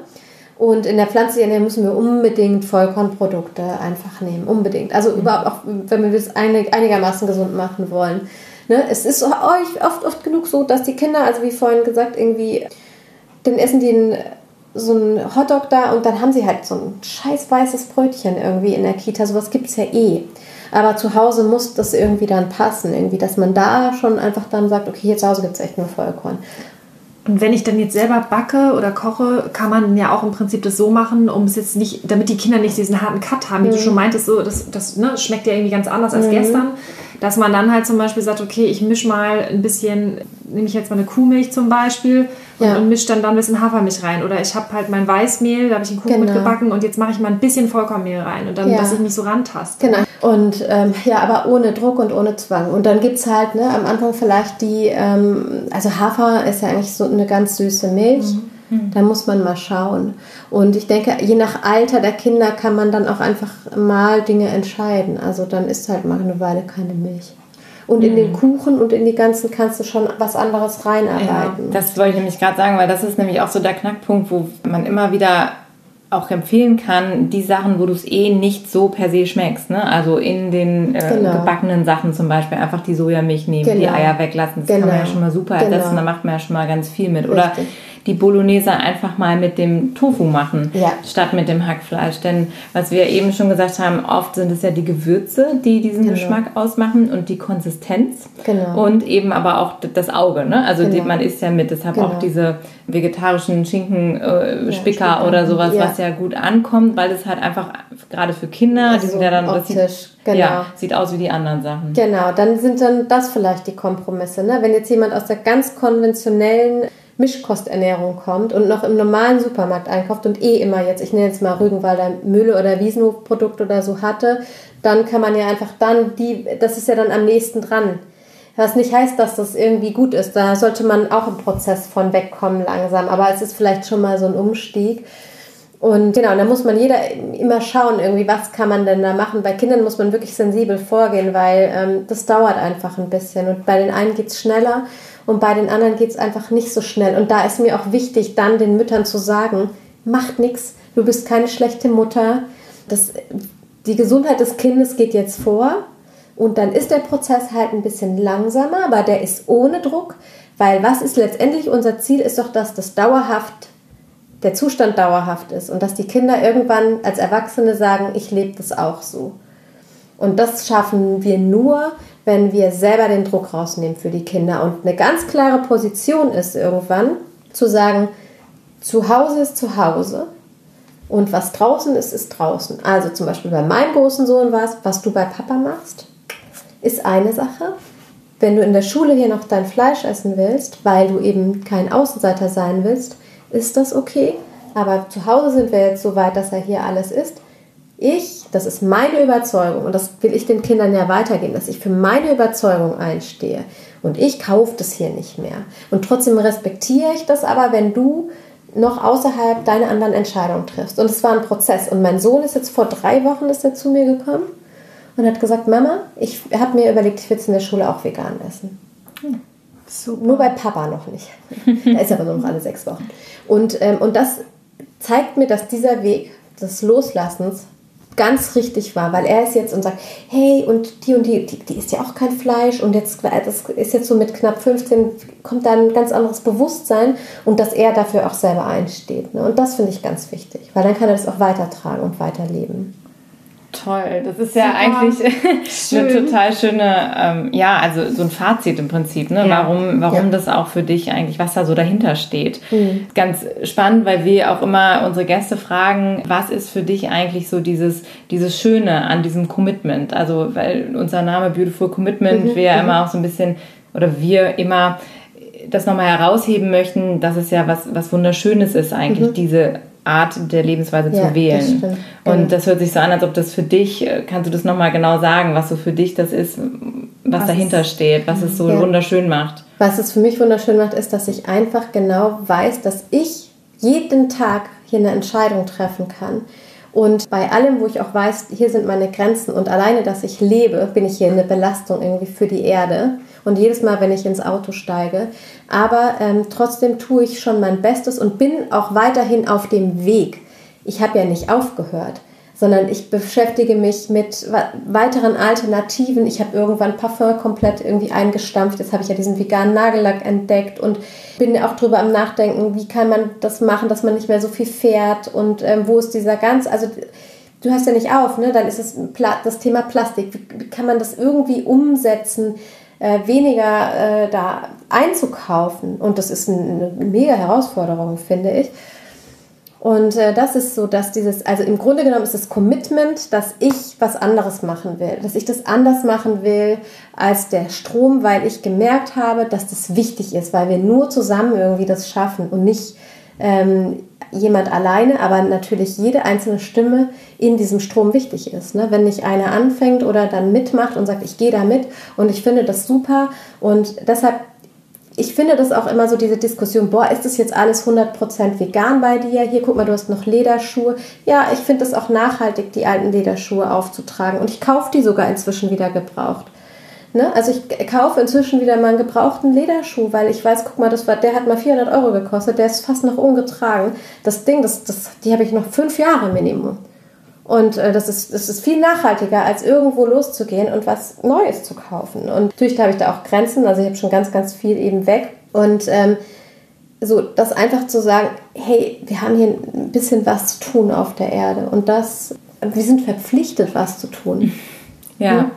Und in der pflanzlichen Ernährung müssen wir unbedingt Vollkornprodukte einfach nehmen. Unbedingt. Also überhaupt auch, wenn wir das einig, einigermaßen gesund machen wollen. Ne? Es ist euch oft, oft genug so, dass die Kinder, also wie vorhin gesagt, irgendwie dann essen die einen, so einen Hotdog da und dann haben sie halt so ein scheiß weißes Brötchen irgendwie in der Kita. Sowas gibt es ja eh. Aber zu Hause muss das irgendwie dann passen, irgendwie, dass man da schon einfach dann sagt, okay, hier zu Hause gibt es echt nur Vollkorn. Und wenn ich dann jetzt selber backe oder koche, kann man ja auch im Prinzip das so machen, um es jetzt nicht, damit die Kinder nicht diesen harten Cut haben, wie Mhm. du schon meintest, so, das, das ne, schmeckt ja irgendwie ganz anders als gestern. Dass man dann halt zum Beispiel sagt, okay, ich mische mal ein bisschen, nehme ich jetzt mal eine Kuhmilch zum Beispiel und, Ja. und mische dann, dann ein bisschen Hafermilch rein. Oder ich habe halt mein Weißmehl, da habe ich einen Kuchen Genau. mitgebacken und jetzt mache ich mal ein bisschen Vollkornmehl rein und dann, Ja. dass ich mich so rantaste. Genau. Und ähm, ja, aber ohne Druck und ohne Zwang. Und dann gibt es halt ne, am Anfang vielleicht die, ähm, also Hafer ist ja eigentlich so eine ganz süße Milch. Da muss man mal schauen. Und ich denke, je nach Alter der Kinder kann man dann auch einfach mal Dinge entscheiden. Also dann ist halt mal eine Weile keine Milch. Und in den Kuchen und in die ganzen kannst du schon was anderes reinarbeiten. Das wollte ich nämlich gerade sagen, weil das ist nämlich auch so der Knackpunkt, wo man immer wieder auch empfehlen kann, die Sachen, wo du es eh nicht so per se schmeckst. Ne? Also in den äh, Genau. gebackenen Sachen zum Beispiel einfach die Sojamilch nehmen, die Genau. Eier weglassen. Das kann man ja Genau. schon mal super Genau. ersetzen, da macht man ja schon mal ganz viel mit. Oder Richtig. Die Bolognese einfach mal mit dem Tofu machen, Ja. statt mit dem Hackfleisch. Denn was wir eben schon gesagt haben, oft sind es ja die Gewürze, die diesen Genau. Geschmack ausmachen und die Konsistenz. Genau. Und eben aber auch das Auge. Ne? Also die, Genau. man isst ja mit, deshalb Genau. auch diese vegetarischen Schinken, äh, Spicker Spicker. oder sowas, Ja. was ja gut ankommt, weil es halt einfach gerade für Kinder, die Also sind ja dann, das optisch, sieht, genau. ja, sieht aus wie die anderen Sachen. Genau, dann sind dann das vielleicht die Kompromisse. Ne? Wenn jetzt jemand aus der ganz konventionellen Mischkosternährung kommt und noch im normalen Supermarkt einkauft und eh immer jetzt, ich nenne jetzt mal Rügenwalder Mühle oder Wiesenhof-Produkt oder so hatte, dann kann man ja einfach dann die, das ist ja dann am nächsten dran. Was nicht heißt, dass das irgendwie gut ist. Da sollte man auch im Prozess von wegkommen langsam. Aber es ist vielleicht schon mal so ein Umstieg. Und genau, da muss man jeder immer schauen, irgendwie, was kann man denn da machen. Bei Kindern muss man wirklich sensibel vorgehen, weil ähm, das dauert einfach ein bisschen. Und bei den einen geht es schneller und bei den anderen geht es einfach nicht so schnell. Und da ist mir auch wichtig, dann den Müttern zu sagen, macht nichts, du bist keine schlechte Mutter. Das, die Gesundheit des Kindes geht jetzt vor. Und dann ist der Prozess halt ein bisschen langsamer, aber der ist ohne Druck, weil was ist letztendlich unser Ziel, ist doch, dass das dauerhaft der Zustand dauerhaft ist und dass die Kinder irgendwann als Erwachsene sagen, ich lebe das auch so. Und das schaffen wir nur, wenn wir selber den Druck rausnehmen für die Kinder. Und eine ganz klare Position ist irgendwann zu sagen, zu Hause ist zu Hause und was draußen ist, ist draußen. Also zum Beispiel bei meinem großen Sohn war es, was du bei Papa machst, ist eine Sache. Wenn du in der Schule hier noch dein Fleisch essen willst, weil du eben kein Außenseiter sein willst, ist das okay. Aber zu Hause sind wir jetzt so weit, dass er hier alles ist. Ich, das ist meine Überzeugung und das will ich den Kindern ja weitergeben, dass ich für meine Überzeugung einstehe. Und ich kaufe das hier nicht mehr. Und trotzdem respektiere ich das aber, wenn du noch außerhalb deine anderen Entscheidungen triffst. Und es war ein Prozess. Und mein Sohn ist jetzt vor drei Wochen ist er zu mir gekommen und hat gesagt, Mama, ich habe mir überlegt, ich will in der Schule auch vegan essen. Hm. Super. Nur bei Papa noch nicht. da ist aber nur noch alle sechs Wochen. Und, ähm, und das zeigt mir, dass dieser Weg des Loslassens ganz richtig war, weil er ist jetzt und sagt, hey, und die und die, die, die isst ja auch kein Fleisch und jetzt, das ist jetzt so mit knapp 15, kommt da ein ganz anderes Bewusstsein und dass er dafür auch selber einsteht. Ne? Und das finde ich ganz wichtig, weil dann kann er das auch weitertragen und weiterleben. Toll, das ist ja Super. eigentlich eine total schöne, ähm, ja, also so ein Fazit im Prinzip, ne? Ja. warum, warum ja. das auch für dich eigentlich, was da so dahinter steht. Mhm. Ganz spannend, weil wir auch immer unsere Gäste fragen, was ist für dich eigentlich so dieses, dieses Schöne an diesem Commitment? Also, weil unser Name Beautiful Commitment, mhm. wir ja mhm. immer auch so ein bisschen, oder wir immer das nochmal herausheben möchten, dass es ja was, was Wunderschönes ist eigentlich, mhm. diese Art der Lebensweise ja, zu wählen. Das. Und genau. das hört sich so an, als ob das für dich, äh, kannst du das nochmal genau sagen, was so für dich das ist, was, was dahinter ist, steht, was es so ja. wunderschön macht. Was es für mich wunderschön macht, ist, dass ich einfach genau weiß, dass ich jeden Tag hier eine Entscheidung treffen kann. Und bei allem, wo ich auch weiß, hier sind meine Grenzen und alleine, dass ich lebe, bin ich hier eine Belastung irgendwie für die Erde und jedes Mal, wenn ich ins Auto steige. Aber ähm, trotzdem tue ich schon mein Bestes und bin auch weiterhin auf dem Weg. Ich habe ja nicht aufgehört, sondern ich beschäftige mich mit weiteren Alternativen. Ich habe irgendwann Parfum komplett irgendwie eingestampft. Jetzt habe ich ja diesen veganen Nagellack entdeckt und bin auch drüber am Nachdenken, wie kann man das machen, dass man nicht mehr so viel fährt und ähm, wo ist dieser ganz, also du hast ja nicht auf, ne? Dann ist es das Thema Plastik. Wie kann man das irgendwie umsetzen? Äh, weniger äh, da einzukaufen. Und das ist eine mega Herausforderung, finde ich. Und äh, das ist so, dass dieses, also im Grunde genommen ist das Commitment, dass ich was anderes machen will, dass ich das anders machen will als der Strom, weil ich gemerkt habe, dass das wichtig ist, weil wir nur zusammen irgendwie das schaffen und nicht ähm, jemand alleine, aber natürlich jede einzelne Stimme in diesem Strom wichtig ist. Ne? Wenn nicht einer anfängt oder dann mitmacht und sagt, ich gehe da mit und ich finde das super und deshalb ich finde das auch immer so diese Diskussion, boah, ist das jetzt alles 100% vegan bei dir? Hier, guck mal, du hast noch Lederschuhe. Ja, ich finde es auch nachhaltig, die alten Lederschuhe aufzutragen. Und ich kaufe die sogar inzwischen wieder gebraucht. Ne? Also ich kaufe inzwischen wieder mal einen gebrauchten Lederschuh, weil ich weiß, guck mal, das war, der hat mal 400 Euro gekostet, der ist fast noch ungetragen. Das Ding, das, das, die habe ich noch fünf Jahre Minimum. Und äh, das, ist, das ist viel nachhaltiger, als irgendwo loszugehen und was Neues zu kaufen. Und natürlich habe ich da auch Grenzen, also ich habe schon ganz, ganz viel eben weg. Und ähm, so das einfach zu sagen, hey, wir haben hier ein bisschen was zu tun auf der Erde und das, wir sind verpflichtet, was zu tun. Ja. ja?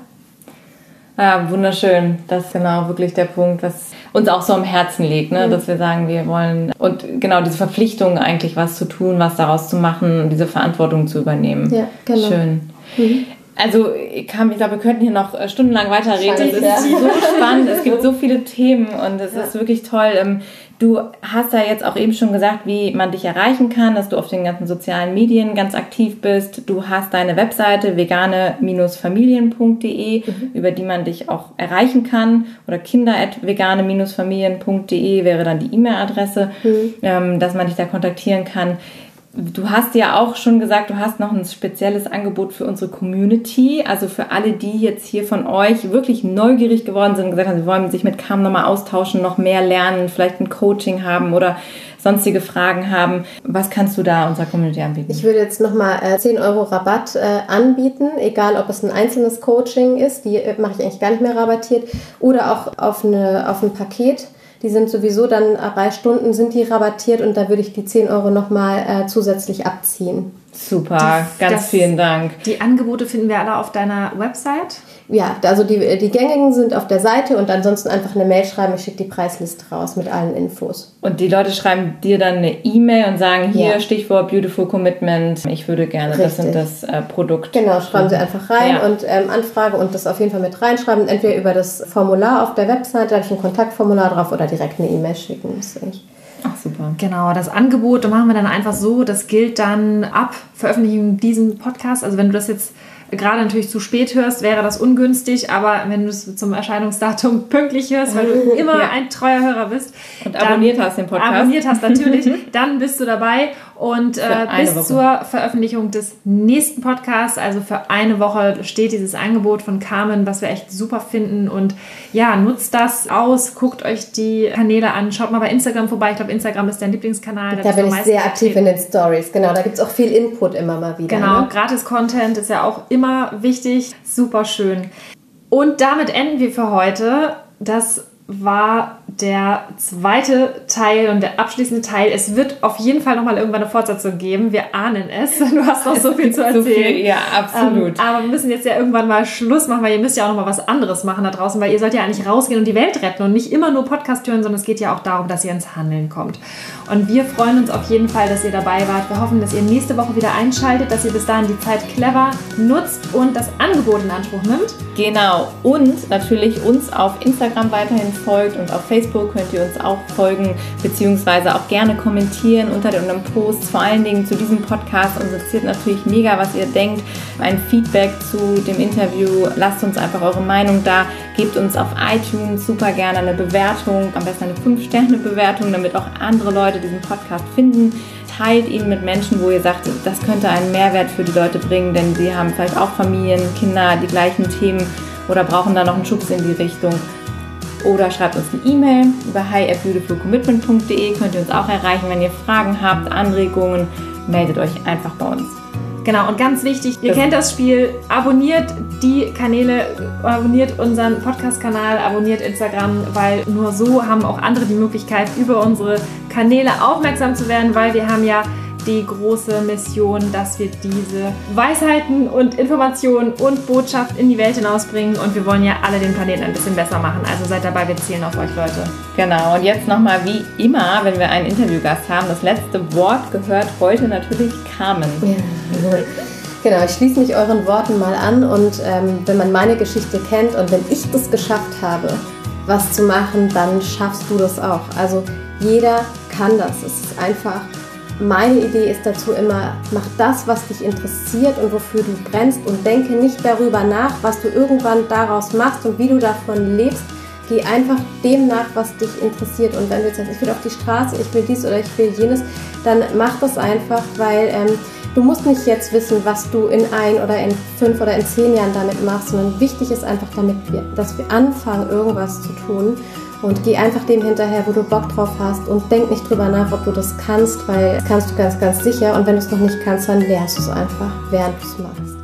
Ja, wunderschön. Das ist genau wirklich der Punkt, was uns auch so am Herzen liegt, ne? Mhm. dass wir sagen, wir wollen und genau diese Verpflichtung eigentlich was zu tun, was daraus zu machen, diese Verantwortung zu übernehmen. Ja, genau. Schön. Mhm. Also, ich, kann, ich glaube, wir könnten hier noch äh, stundenlang weiterreden. Es ist ja. so spannend, es gibt so viele Themen und es ja. ist wirklich toll. Du hast ja jetzt auch eben schon gesagt, wie man dich erreichen kann, dass du auf den ganzen sozialen Medien ganz aktiv bist. Du hast deine Webseite vegane-familien.de, mhm. über die man dich auch erreichen kann. Oder kinder.vegane-familien.de wäre dann die E-Mail-Adresse, mhm. Ähm, dass man dich da kontaktieren kann. Du hast ja auch schon gesagt, du hast noch ein spezielles Angebot für unsere Community, also für alle, die jetzt hier von euch wirklich neugierig geworden sind und gesagt haben, sie wollen sich mit Cam nochmal austauschen, noch mehr lernen, vielleicht ein Coaching haben oder sonstige Fragen haben. Was kannst du da unserer Community anbieten? Ich würde jetzt nochmal äh, 10 Euro Rabatt äh, anbieten, egal ob es ein einzelnes Coaching ist, die äh, mache ich eigentlich gar nicht mehr rabattiert, oder auch auf, eine, auf ein Paket die sind sowieso dann bei Stunden sind die rabattiert und da würde ich die 10 Euro nochmal äh, zusätzlich abziehen. Super, das, ganz das, vielen Dank. Die Angebote finden wir alle auf deiner Website? Ja, also die, die gängigen sind auf der Seite und ansonsten einfach eine Mail schreiben, ich schicke die Preisliste raus mit allen Infos. Und die Leute schreiben dir dann eine E-Mail und sagen, hier ja. Stichwort Beautiful Commitment, ich würde gerne Richtig. das und das äh, Produkt. Genau, schreiben sie einfach rein ja. und ähm, Anfrage und das auf jeden Fall mit reinschreiben, entweder über das Formular auf der Website, da habe ich ein Kontaktformular drauf oder direkt eine E-Mail schicken. Das ist eigentlich Ach, super. Genau, das Angebot machen wir dann einfach so, das gilt dann ab Veröffentlichung diesem Podcast. Also wenn du das jetzt gerade natürlich zu spät hörst, wäre das ungünstig, aber wenn du es zum Erscheinungsdatum pünktlich hörst, weil du immer ja. ein treuer Hörer bist und abonniert hast den Podcast, abonniert hast natürlich, dann bist du dabei und äh, bis Woche. zur Veröffentlichung des nächsten Podcasts, also für eine Woche steht dieses Angebot von Carmen, was wir echt super finden und ja, nutzt das aus, guckt euch die Kanäle an, schaut mal bei Instagram vorbei. Ich glaube, Instagram ist dein Lieblingskanal. Da, da bin ich sehr aktiv in den Stories, genau. Da gibt es auch viel Input immer mal wieder. Genau, ne? Gratis-Content ist ja auch immer wichtig. Super schön. Und damit enden wir für heute. Das war der zweite Teil und der abschließende Teil. Es wird auf jeden Fall nochmal irgendwann eine Fortsetzung geben. Wir ahnen es. Du hast noch so viel zu erzählen. So viel, ja, absolut. Ähm, aber wir müssen jetzt ja irgendwann mal Schluss machen, weil ihr müsst ja auch nochmal was anderes machen da draußen, weil ihr sollt ja eigentlich rausgehen und die Welt retten und nicht immer nur Podcast hören, sondern es geht ja auch darum, dass ihr ins Handeln kommt. Und wir freuen uns auf jeden Fall, dass ihr dabei wart. Wir hoffen, dass ihr nächste Woche wieder einschaltet, dass ihr bis dahin die Zeit clever nutzt und das Angebot in Anspruch nimmt. Genau. Und natürlich uns auf Instagram weiterhin folgt und auf Facebook könnt ihr uns auch folgen, beziehungsweise auch gerne kommentieren unter den Posts, vor allen Dingen zu diesem Podcast. Uns interessiert natürlich mega, was ihr denkt. Ein Feedback zu dem Interview. Lasst uns einfach eure Meinung da. Gebt uns auf iTunes super gerne eine Bewertung, am besten eine 5-Sterne-Bewertung, damit auch andere Leute diesen Podcast finden teilt ihn mit Menschen, wo ihr sagt, das könnte einen Mehrwert für die Leute bringen, denn sie haben vielleicht auch Familien, Kinder, die gleichen Themen oder brauchen da noch einen Schubs in die Richtung oder schreibt uns eine E-Mail über hi at beautifulcommitment.de. Könnt ihr uns auch erreichen, wenn ihr Fragen habt, Anregungen, meldet euch einfach bei uns. Genau, und ganz wichtig, ihr das kennt das Spiel, abonniert die Kanäle, abonniert unseren Podcast-Kanal, abonniert Instagram, weil nur so haben auch andere die Möglichkeit, über unsere Kanäle aufmerksam zu werden, weil wir haben ja die große Mission, dass wir diese Weisheiten und Informationen und Botschaft in die Welt hinausbringen und wir wollen ja alle den Planeten ein bisschen besser machen. Also seid dabei, wir zählen auf euch, Leute. Genau, und jetzt nochmal wie immer, wenn wir einen Interviewgast haben, das letzte Wort gehört heute natürlich Carmen. Ja. Genau, ich schließe mich euren Worten mal an und ähm, wenn man meine Geschichte kennt und wenn ich das geschafft habe, was zu machen, dann schaffst du das auch. Also jeder kann das. Es ist einfach meine Idee ist dazu immer, mach das, was dich interessiert und wofür du brennst und denke nicht darüber nach, was du irgendwann daraus machst und wie du davon lebst. Geh einfach dem nach, was dich interessiert. Und wenn du jetzt sagst, ich will auf die Straße, ich will dies oder ich will jenes, dann mach das einfach, weil ähm, du musst nicht jetzt wissen, was du in ein oder in fünf oder in zehn Jahren damit machst, sondern wichtig ist einfach, damit wir, dass wir anfangen, irgendwas zu ttun und geh einfach dem hinterher, wo du Bock drauf hast und denk nicht drüber nach, ob du das kannst, weil das kannst du ganz, ganz sicher und wenn du es noch nicht kannst, dann lernst du es einfach, während du es machst.